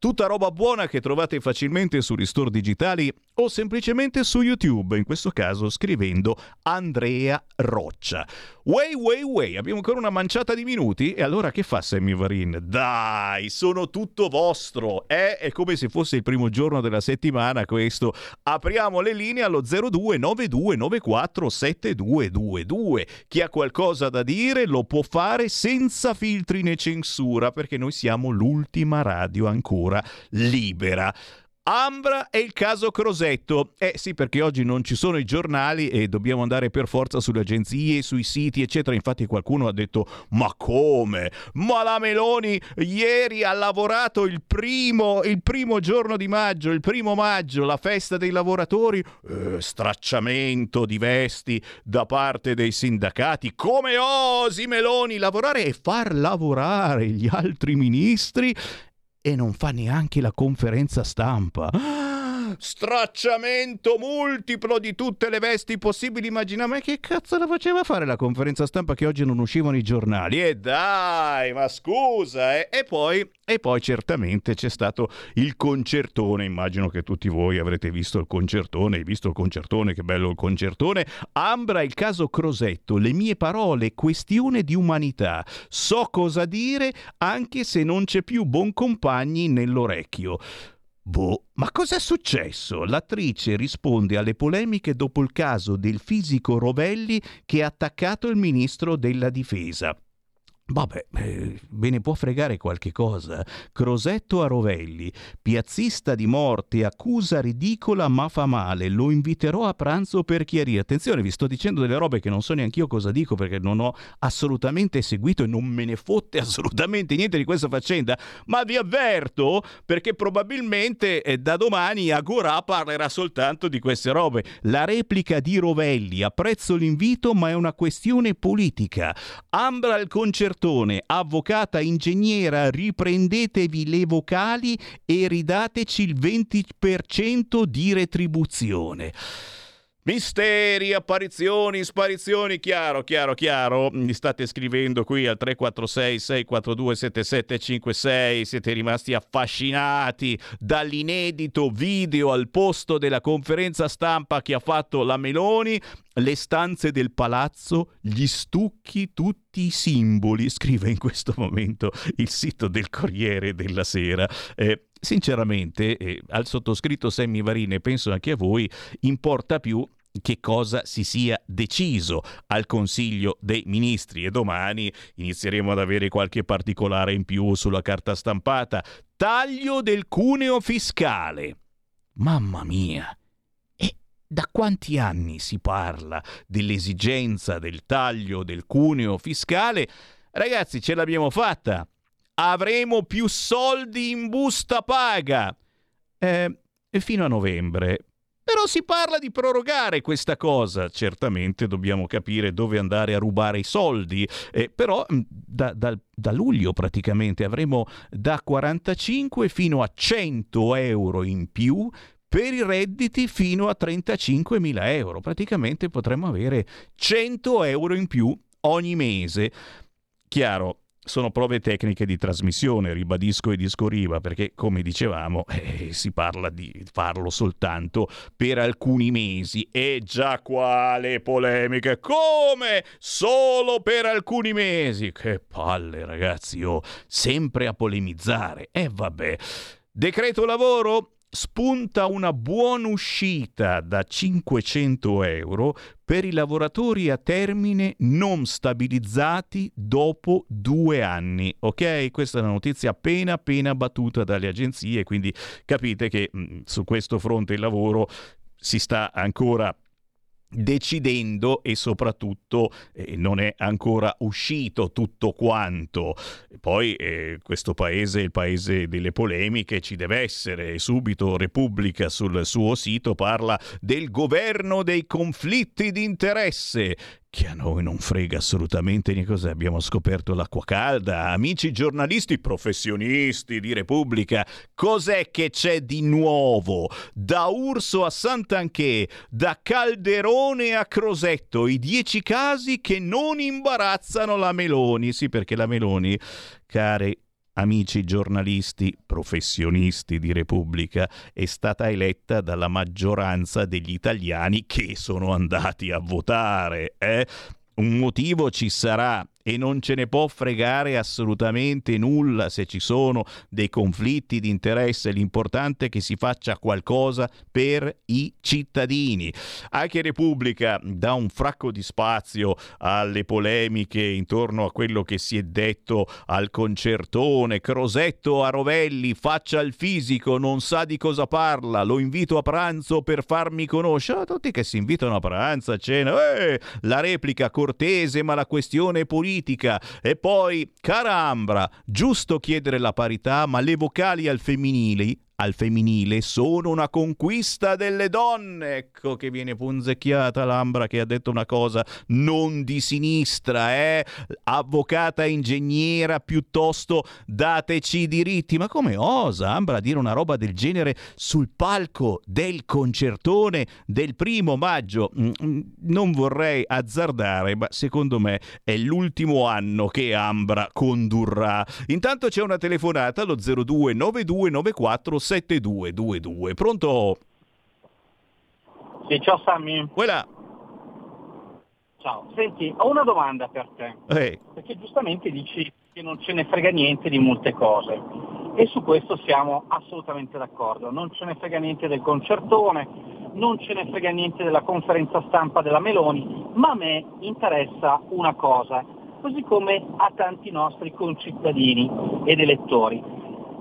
Tutta roba buona che trovate facilmente su ristore digitali o semplicemente su YouTube, in questo caso scrivendo Andrea Roccia. Way, way, way, abbiamo ancora una manciata di minuti e allora che fa Sammy Varin? Dai, sono tutto vostro, eh? È come se fosse il primo giorno della settimana questo. Apriamo le linee allo 0292947222. Chi ha qualcosa da dire lo può fare senza filtri né censura perché noi siamo l'ultima radio ancora libera. Ambra e il caso Crosetto. Eh sì, perché oggi non ci sono i giornali e dobbiamo andare per forza sulle agenzie, sui siti, eccetera. Infatti qualcuno ha detto, ma come? Ma la Meloni ieri ha lavorato il primo, il primo giorno di maggio, il primo maggio, la festa dei lavoratori. Eh, stracciamento di vesti da parte dei sindacati. Come osi Meloni lavorare e far lavorare gli altri ministri? E non fa neanche la conferenza stampa. Stracciamento multiplo di tutte le vesti possibili immaginabili. Ma che cazzo la faceva fare la conferenza stampa che oggi non uscivano i giornali? E dai, ma scusa! Eh? E, poi, e poi certamente c'è stato il concertone. Immagino che tutti voi avrete visto il concertone. Hai visto il concertone? Che bello il concertone. Ambra, il caso Crosetto. Le mie parole, questione di umanità. So cosa dire anche se non c'è più buon compagni nell'orecchio. Boh, ma cos'è successo? L'attrice risponde alle polemiche dopo il caso del fisico Rovelli che ha attaccato il ministro della difesa. Vabbè, eh, ve ne può fregare qualche cosa. Crosetto a Rovelli, piazzista di morte, accusa ridicola ma fa male. Lo inviterò a pranzo per chiarire. Attenzione, vi sto dicendo delle robe che non so neanche io cosa dico perché non ho assolutamente seguito e non me ne fotte assolutamente niente di questa faccenda. Ma vi avverto perché probabilmente eh, da domani Agorà parlerà soltanto di queste robe. La replica di Rovelli, apprezzo l'invito ma è una questione politica. Ambra il concerto Bertone, avvocata ingegnera, riprendetevi le vocali e ridateci il 20% di retribuzione. Misteri, apparizioni, sparizioni, chiaro, chiaro, chiaro. Mi state scrivendo qui al 346 642 7756. Siete rimasti affascinati dall'inedito video al posto della conferenza stampa che ha fatto la Meloni. Le stanze del palazzo, gli stucchi, tutti i simboli, scrive in questo momento il sito del Corriere della Sera. Eh, sinceramente, eh, al sottoscritto Sammy Varine, penso anche a voi, importa più che cosa si sia deciso al Consiglio dei Ministri e domani inizieremo ad avere qualche particolare in più sulla carta stampata. Taglio del cuneo fiscale. Mamma mia! E da quanti anni si parla dell'esigenza del taglio del cuneo fiscale? Ragazzi, ce l'abbiamo fatta avremo più soldi in busta paga. Eh, fino a novembre. Però si parla di prorogare questa cosa. Certamente dobbiamo capire dove andare a rubare i soldi. Eh, però mm, da, da, da, luglio praticamente avremo da 45 fino a 100 euro in più per i redditi fino a 35.000 euro. Praticamente potremmo avere 100 euro in più ogni mese. Chiaro, sono prove tecniche di trasmissione, ribadisco e discorriva, perché come dicevamo eh, si parla di farlo soltanto per alcuni mesi. E già qua le polemiche, come? Solo per alcuni mesi? Che palle ragazzi, oh, sempre a polemizzare. E eh, vabbè. Decreto lavoro? Spunta una buona uscita da 500 euro per i lavoratori a termine non stabilizzati dopo due anni. Ok? Questa è una notizia appena appena battuta dalle agenzie, quindi capite che mh, su questo fronte il lavoro si sta ancora decidendo e soprattutto eh, non è ancora uscito tutto quanto. Poi eh, questo paese, il paese delle polemiche, ci deve essere. Subito Repubblica sul suo sito parla del governo dei conflitti di interesse che a noi non frega assolutamente di cos'è. Abbiamo scoperto l'acqua calda. Amici giornalisti professionisti di Repubblica, cos'è che c'è di nuovo? Da Urso a Sant'Anché, da Calderone a Crosetto, i dieci casi che non imbarazzano la Meloni. Sì, perché la Meloni, cari amici giornalisti, professionisti di Repubblica, è stata eletta dalla maggioranza degli italiani che sono andati a votare. Eh? Un motivo ci sarà e non ce ne può fregare assolutamente nulla se ci sono dei conflitti di interesse. L'importante è che si faccia qualcosa per i cittadini. Anche Repubblica dà un fracco di spazio alle polemiche intorno a quello che si è detto al concertone. Crosetto a Rovelli, faccia il fisico, non sa di cosa parla, lo invito a pranzo per farmi conoscere. Tutti che si invitano a pranzo, a cena. Eh, la replica cortese, ma la questione politica politica. E poi, cara Ambra, giusto chiedere la parità, ma le vocali al femminile al femminile sono una conquista delle donne. Ecco che viene punzecchiata l'Ambra che ha detto una cosa non di sinistra, eh? Avvocata ingegnera piuttosto dateci i diritti. Ma come osa Ambra dire una roba del genere sul palco del concertone del primo maggio? Mm, mm, non vorrei azzardare, ma secondo me è l'ultimo anno che Ambra condurrà. Intanto c'è una telefonata allo 029294 7222. Pronto? Sì, ciao Sammy. Quella. Ciao, senti, ho una domanda per te. Hey. Perché giustamente dici che non ce ne frega niente di molte cose. E su questo siamo assolutamente d'accordo. Non ce ne frega niente del concertone, non ce ne frega niente della conferenza stampa della Meloni, ma a me interessa una cosa, così come a tanti nostri concittadini ed elettori.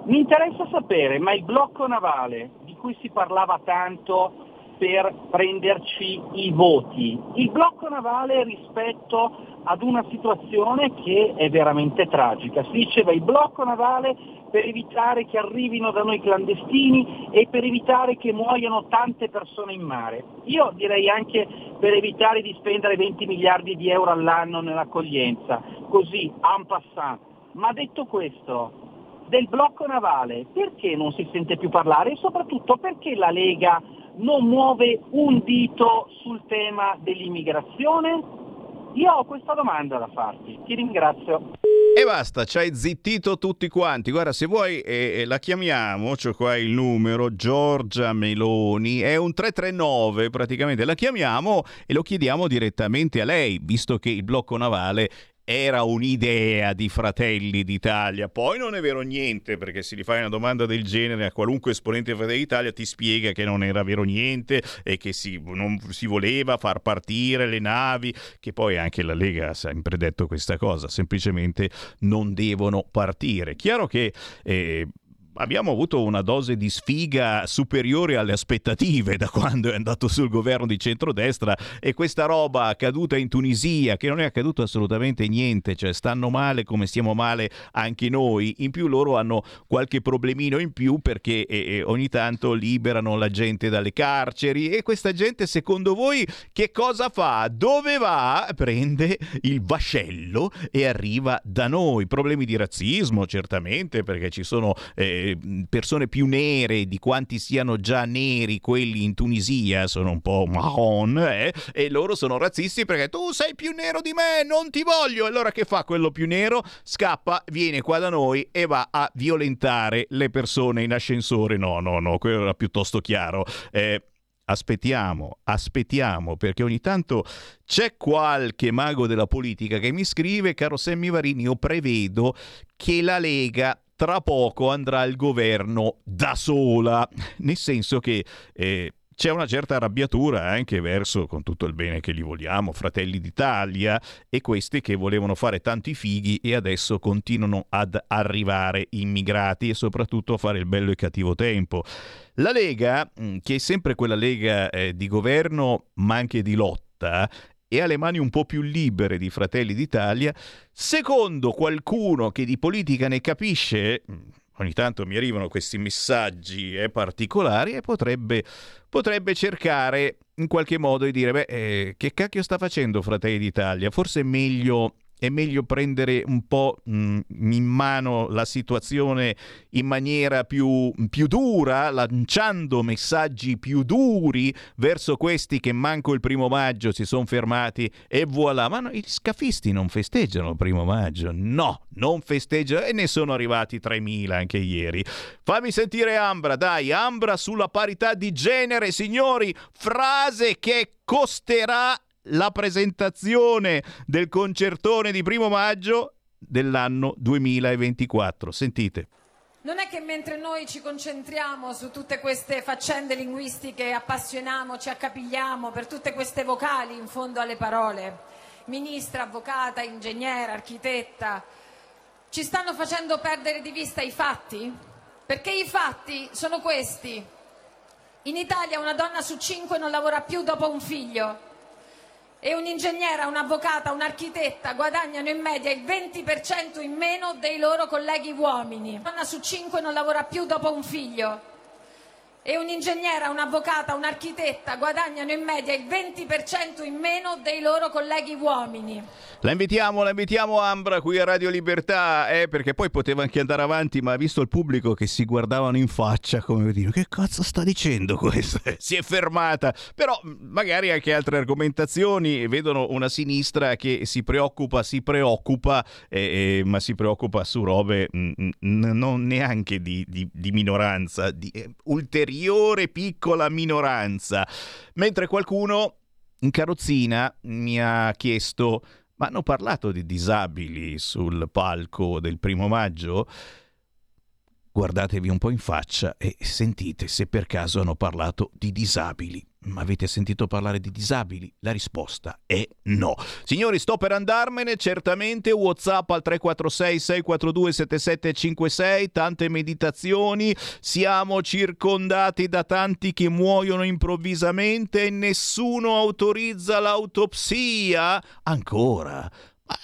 Mi interessa sapere, ma il blocco navale di cui si parlava tanto per prenderci i voti, il blocco navale rispetto ad una situazione che è veramente tragica. Si diceva il blocco navale per evitare che arrivino da noi clandestini e per evitare che muoiano tante persone in mare. Io direi anche per evitare di spendere 20 miliardi di euro all'anno nell'accoglienza, così en passant. Ma detto questo, del blocco navale, perché non si sente più parlare e soprattutto perché la Lega non muove un dito sul tema dell'immigrazione? Io ho questa domanda da farti, ti ringrazio. E basta, ci hai zittito tutti quanti. Guarda, se vuoi eh, la chiamiamo, c'ho qua il numero, Giorgia Meloni, è un 339 praticamente, la chiamiamo e lo chiediamo direttamente a lei, visto che il blocco navale era un'idea di Fratelli d'Italia. Poi non è vero niente, perché se gli fai una domanda del genere a qualunque esponente di Fratelli d'Italia ti spiega che non era vero niente e che si, non si voleva far partire le navi, che poi anche la Lega ha sempre detto questa cosa, semplicemente non devono partire. Chiaro che... Eh, abbiamo avuto una dose di sfiga superiore alle aspettative da quando è andato sul governo di centrodestra e questa roba accaduta in Tunisia, che non è accaduto assolutamente niente, cioè stanno male come stiamo male anche noi, in più loro hanno qualche problemino in più perché eh, ogni tanto liberano la gente dalle carceri e questa gente secondo voi che cosa fa? Dove va? Prende il vascello e arriva da noi. Problemi di razzismo certamente perché ci sono... Eh, eh, persone più nere di quanti siano già neri quelli in Tunisia, sono un po' marron, eh, e loro sono razzisti perché tu sei più nero di me, non ti voglio. Allora che fa quello più nero? Scappa, viene qua da noi e va a violentare le persone in ascensore. No, no, no, quello era piuttosto chiaro. Eh, aspettiamo, aspettiamo, perché ogni tanto c'è qualche mago della politica che mi scrive, caro Semmi Varini, io prevedo che la Lega tra poco andrà al governo da sola, nel senso che eh, c'è una certa arrabbiatura anche verso, con tutto il bene che gli vogliamo, Fratelli d'Italia e questi che volevano fare tanti fighi e adesso continuano ad arrivare immigrati e soprattutto a fare il bello e cattivo tempo. La Lega, mm, che è sempre quella Lega eh, di governo ma anche di lotta, e ha le mani un po' più libere di Fratelli d'Italia, secondo qualcuno che di politica ne capisce, mm, ogni tanto mi arrivano questi messaggi eh, particolari e potrebbe, potrebbe, cercare in qualche modo di dire, beh, eh, che cacchio sta facendo Fratelli d'Italia? Forse è meglio è meglio prendere un po' mh, in mano la situazione in maniera più, più, dura, lanciando messaggi più duri verso questi che manco il primo maggio si sono fermati e voilà. Ma no, i scafisti non festeggiano il primo maggio, no, non festeggiano e ne sono arrivati 3.000 anche ieri. Fammi sentire Ambra, dai, Ambra sulla parità di genere, signori, frase che costerà la presentazione del concertone di primo maggio dell'anno 2024. Sentite. Non è che mentre noi ci concentriamo su tutte queste faccende linguistiche, appassioniamo, ci accapigliamo per tutte queste vocali in fondo alle parole, ministra, avvocata, ingegnera, architetta, ci stanno facendo perdere di vista i fatti? Perché i fatti sono questi. In Italia una donna su cinque non lavora più dopo un figlio e un'ingegnera, un'avvocata, un'architetta guadagnano in media il 20% in meno dei loro colleghi uomini. Una donna su cinque non lavora più dopo un figlio e un'ingegnera, un'avvocata, un'architetta guadagnano in media il 20% in meno dei loro colleghi uomini. La invitiamo, la invitiamo Ambra qui a Radio Libertà, eh, perché poi poteva anche andare avanti, ma ha visto il pubblico che si guardavano in faccia come dire che cazzo sta dicendo questo? si è fermata, però magari anche altre argomentazioni vedono una sinistra che si preoccupa, si preoccupa, eh, eh, ma si preoccupa su robe mh, non neanche di, di, di minoranza, di eh, ulteriore piccola minoranza, mentre qualcuno in carrozzina mi ha chiesto ma hanno parlato di disabili sul palco del primo maggio? Guardatevi un po' in faccia e sentite se per caso hanno parlato di disabili. Ma avete sentito parlare di disabili? La risposta è no. Signori, sto per andarmene, certamente WhatsApp al 346 642 7756, tante meditazioni, siamo circondati da tanti che muoiono improvvisamente e nessuno autorizza l'autopsia. Ancora? Co-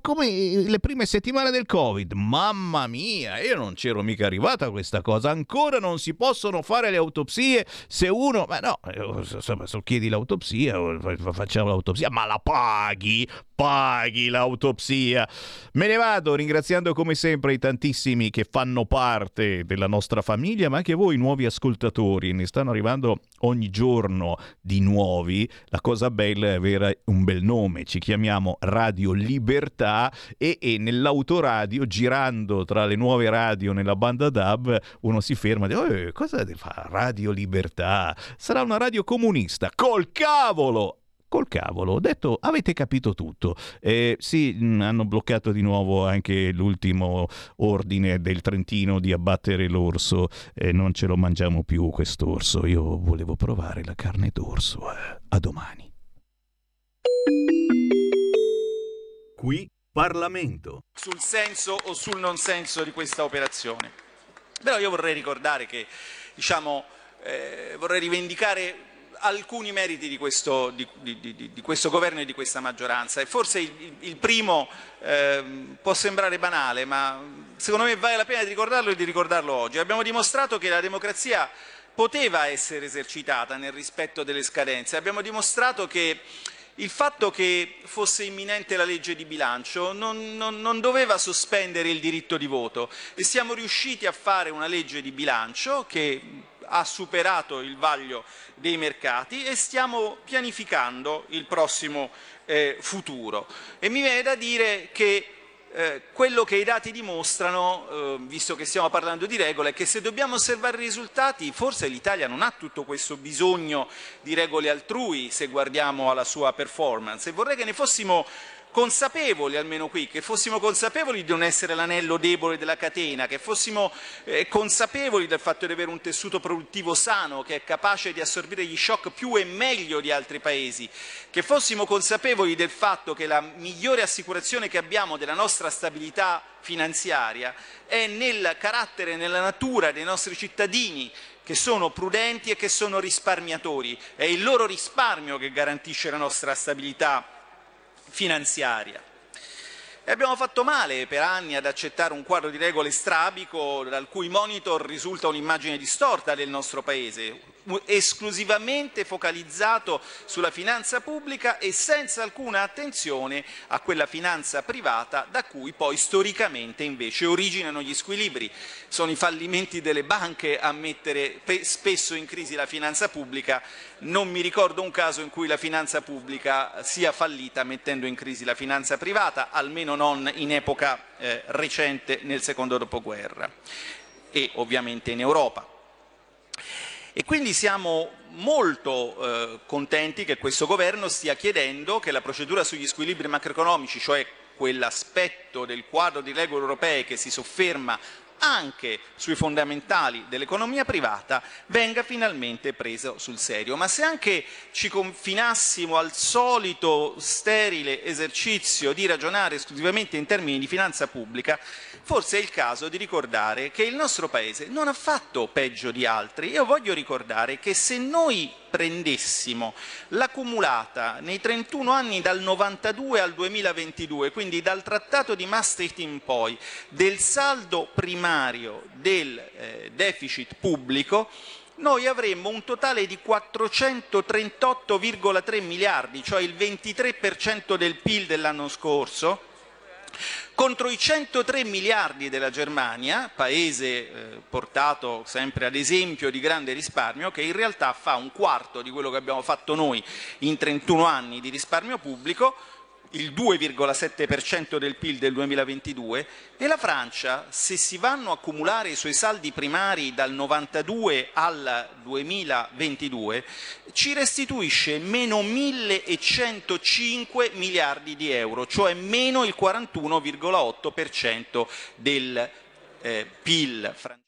come le prime settimane del Covid, mamma mia, io non c'ero mica arrivata a questa cosa. Ancora non si possono fare le autopsie se uno, ma no, insomma, se chiedi l'autopsia, facciamo l'autopsia, ma la paghi, paghi l'autopsia. Me ne vado ringraziando come sempre i tantissimi che fanno parte della nostra famiglia, ma anche voi nuovi ascoltatori, ne stanno arrivando ogni giorno di nuovi. La cosa bella è avere un bel nome, ci chiamiamo Radio Libertà e, e nell'autoradio, girando tra le nuove radio nella banda DAB, uno si ferma e dice, oh, cosa fa Radio Libertà? Sarà una radio comunista, col cavolo! col cavolo. Ho detto, avete capito tutto. Eh, sì, mm, hanno bloccato di nuovo anche l'ultimo ordine del Trentino di abbattere l'orso. Eh, non ce lo mangiamo più quest'orso. Io volevo provare la carne d'orso. Eh. A domani. Qui Parlamento. Sul senso o sul non senso di questa operazione. Però io vorrei ricordare che, diciamo, eh, vorrei rivendicare alcuni meriti di questo, di, di, di questo, governo e di questa maggioranza e forse il, il primo eh, può sembrare banale ma secondo me vale la pena di ricordarlo e di ricordarlo oggi. Abbiamo dimostrato che la democrazia poteva essere esercitata nel rispetto delle scadenze, abbiamo dimostrato che il fatto che fosse imminente la legge di bilancio non, non, non, doveva sospendere il diritto di voto e siamo riusciti a fare una legge di bilancio che ha superato il vaglio dei mercati e stiamo pianificando il prossimo eh, futuro. E mi viene da dire che eh, quello che i dati dimostrano, eh, visto che stiamo parlando di regole, è che se dobbiamo osservare i risultati, forse l'Italia non ha tutto questo bisogno di regole altrui se guardiamo alla sua performance. E vorrei che ne fossimo consapevoli almeno qui, che fossimo consapevoli di non essere l'anello debole della catena, che fossimo eh, consapevoli del fatto di avere un tessuto produttivo sano che è capace di assorbire gli shock più e meglio di altri paesi, che fossimo consapevoli del fatto che la migliore assicurazione che abbiamo della nostra stabilità finanziaria è nel carattere, nella natura dei nostri cittadini che sono prudenti e che sono risparmiatori. È il loro risparmio che garantisce la nostra stabilità finanziaria. E abbiamo fatto male per anni ad accettare un quadro di regole strabico dal cui monitor risulta un'immagine distorta del nostro Paese, esclusivamente focalizzato sulla finanza pubblica e senza alcuna attenzione a quella finanza privata da cui poi storicamente invece originano gli squilibri. Sono i fallimenti delle banche a mettere spesso in crisi la finanza pubblica, non mi ricordo un caso in cui la finanza pubblica sia fallita mettendo in crisi la finanza privata, almeno non in epoca eh, recente nel secondo dopoguerra e ovviamente in Europa. E quindi siamo molto eh, contenti che questo governo stia chiedendo che la procedura sugli squilibri macroeconomici, cioè quell'aspetto del quadro di regole europee che si sofferma anche sui fondamentali dell'economia privata venga finalmente preso sul serio. Ma se anche ci confinassimo al solito sterile esercizio di ragionare esclusivamente in termini di finanza pubblica, forse è il caso di ricordare che il nostro Paese non ha fatto peggio di altri. Io voglio ricordare che se noi prendessimo l'accumulata nei 31 anni dal 92 al 2022, quindi dal Trattato di Maastricht in poi, del saldo primario del eh, deficit pubblico, noi avremmo un totale di 438,3 miliardi, cioè il 23% del PIL dell'anno scorso, contro i 103 miliardi della Germania, paese eh, portato sempre ad esempio di grande risparmio, che in realtà fa un quarto di quello che abbiamo fatto noi in 31 anni di risparmio pubblico, il 2,7% del PIL del 2022 e la Francia, se si vanno a accumulare i suoi saldi primari dal 92 al 2022, ci restituisce meno 1.105 miliardi di euro, cioè meno il 41,8% del eh, PIL francese.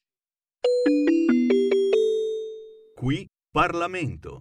Qui Parlamento.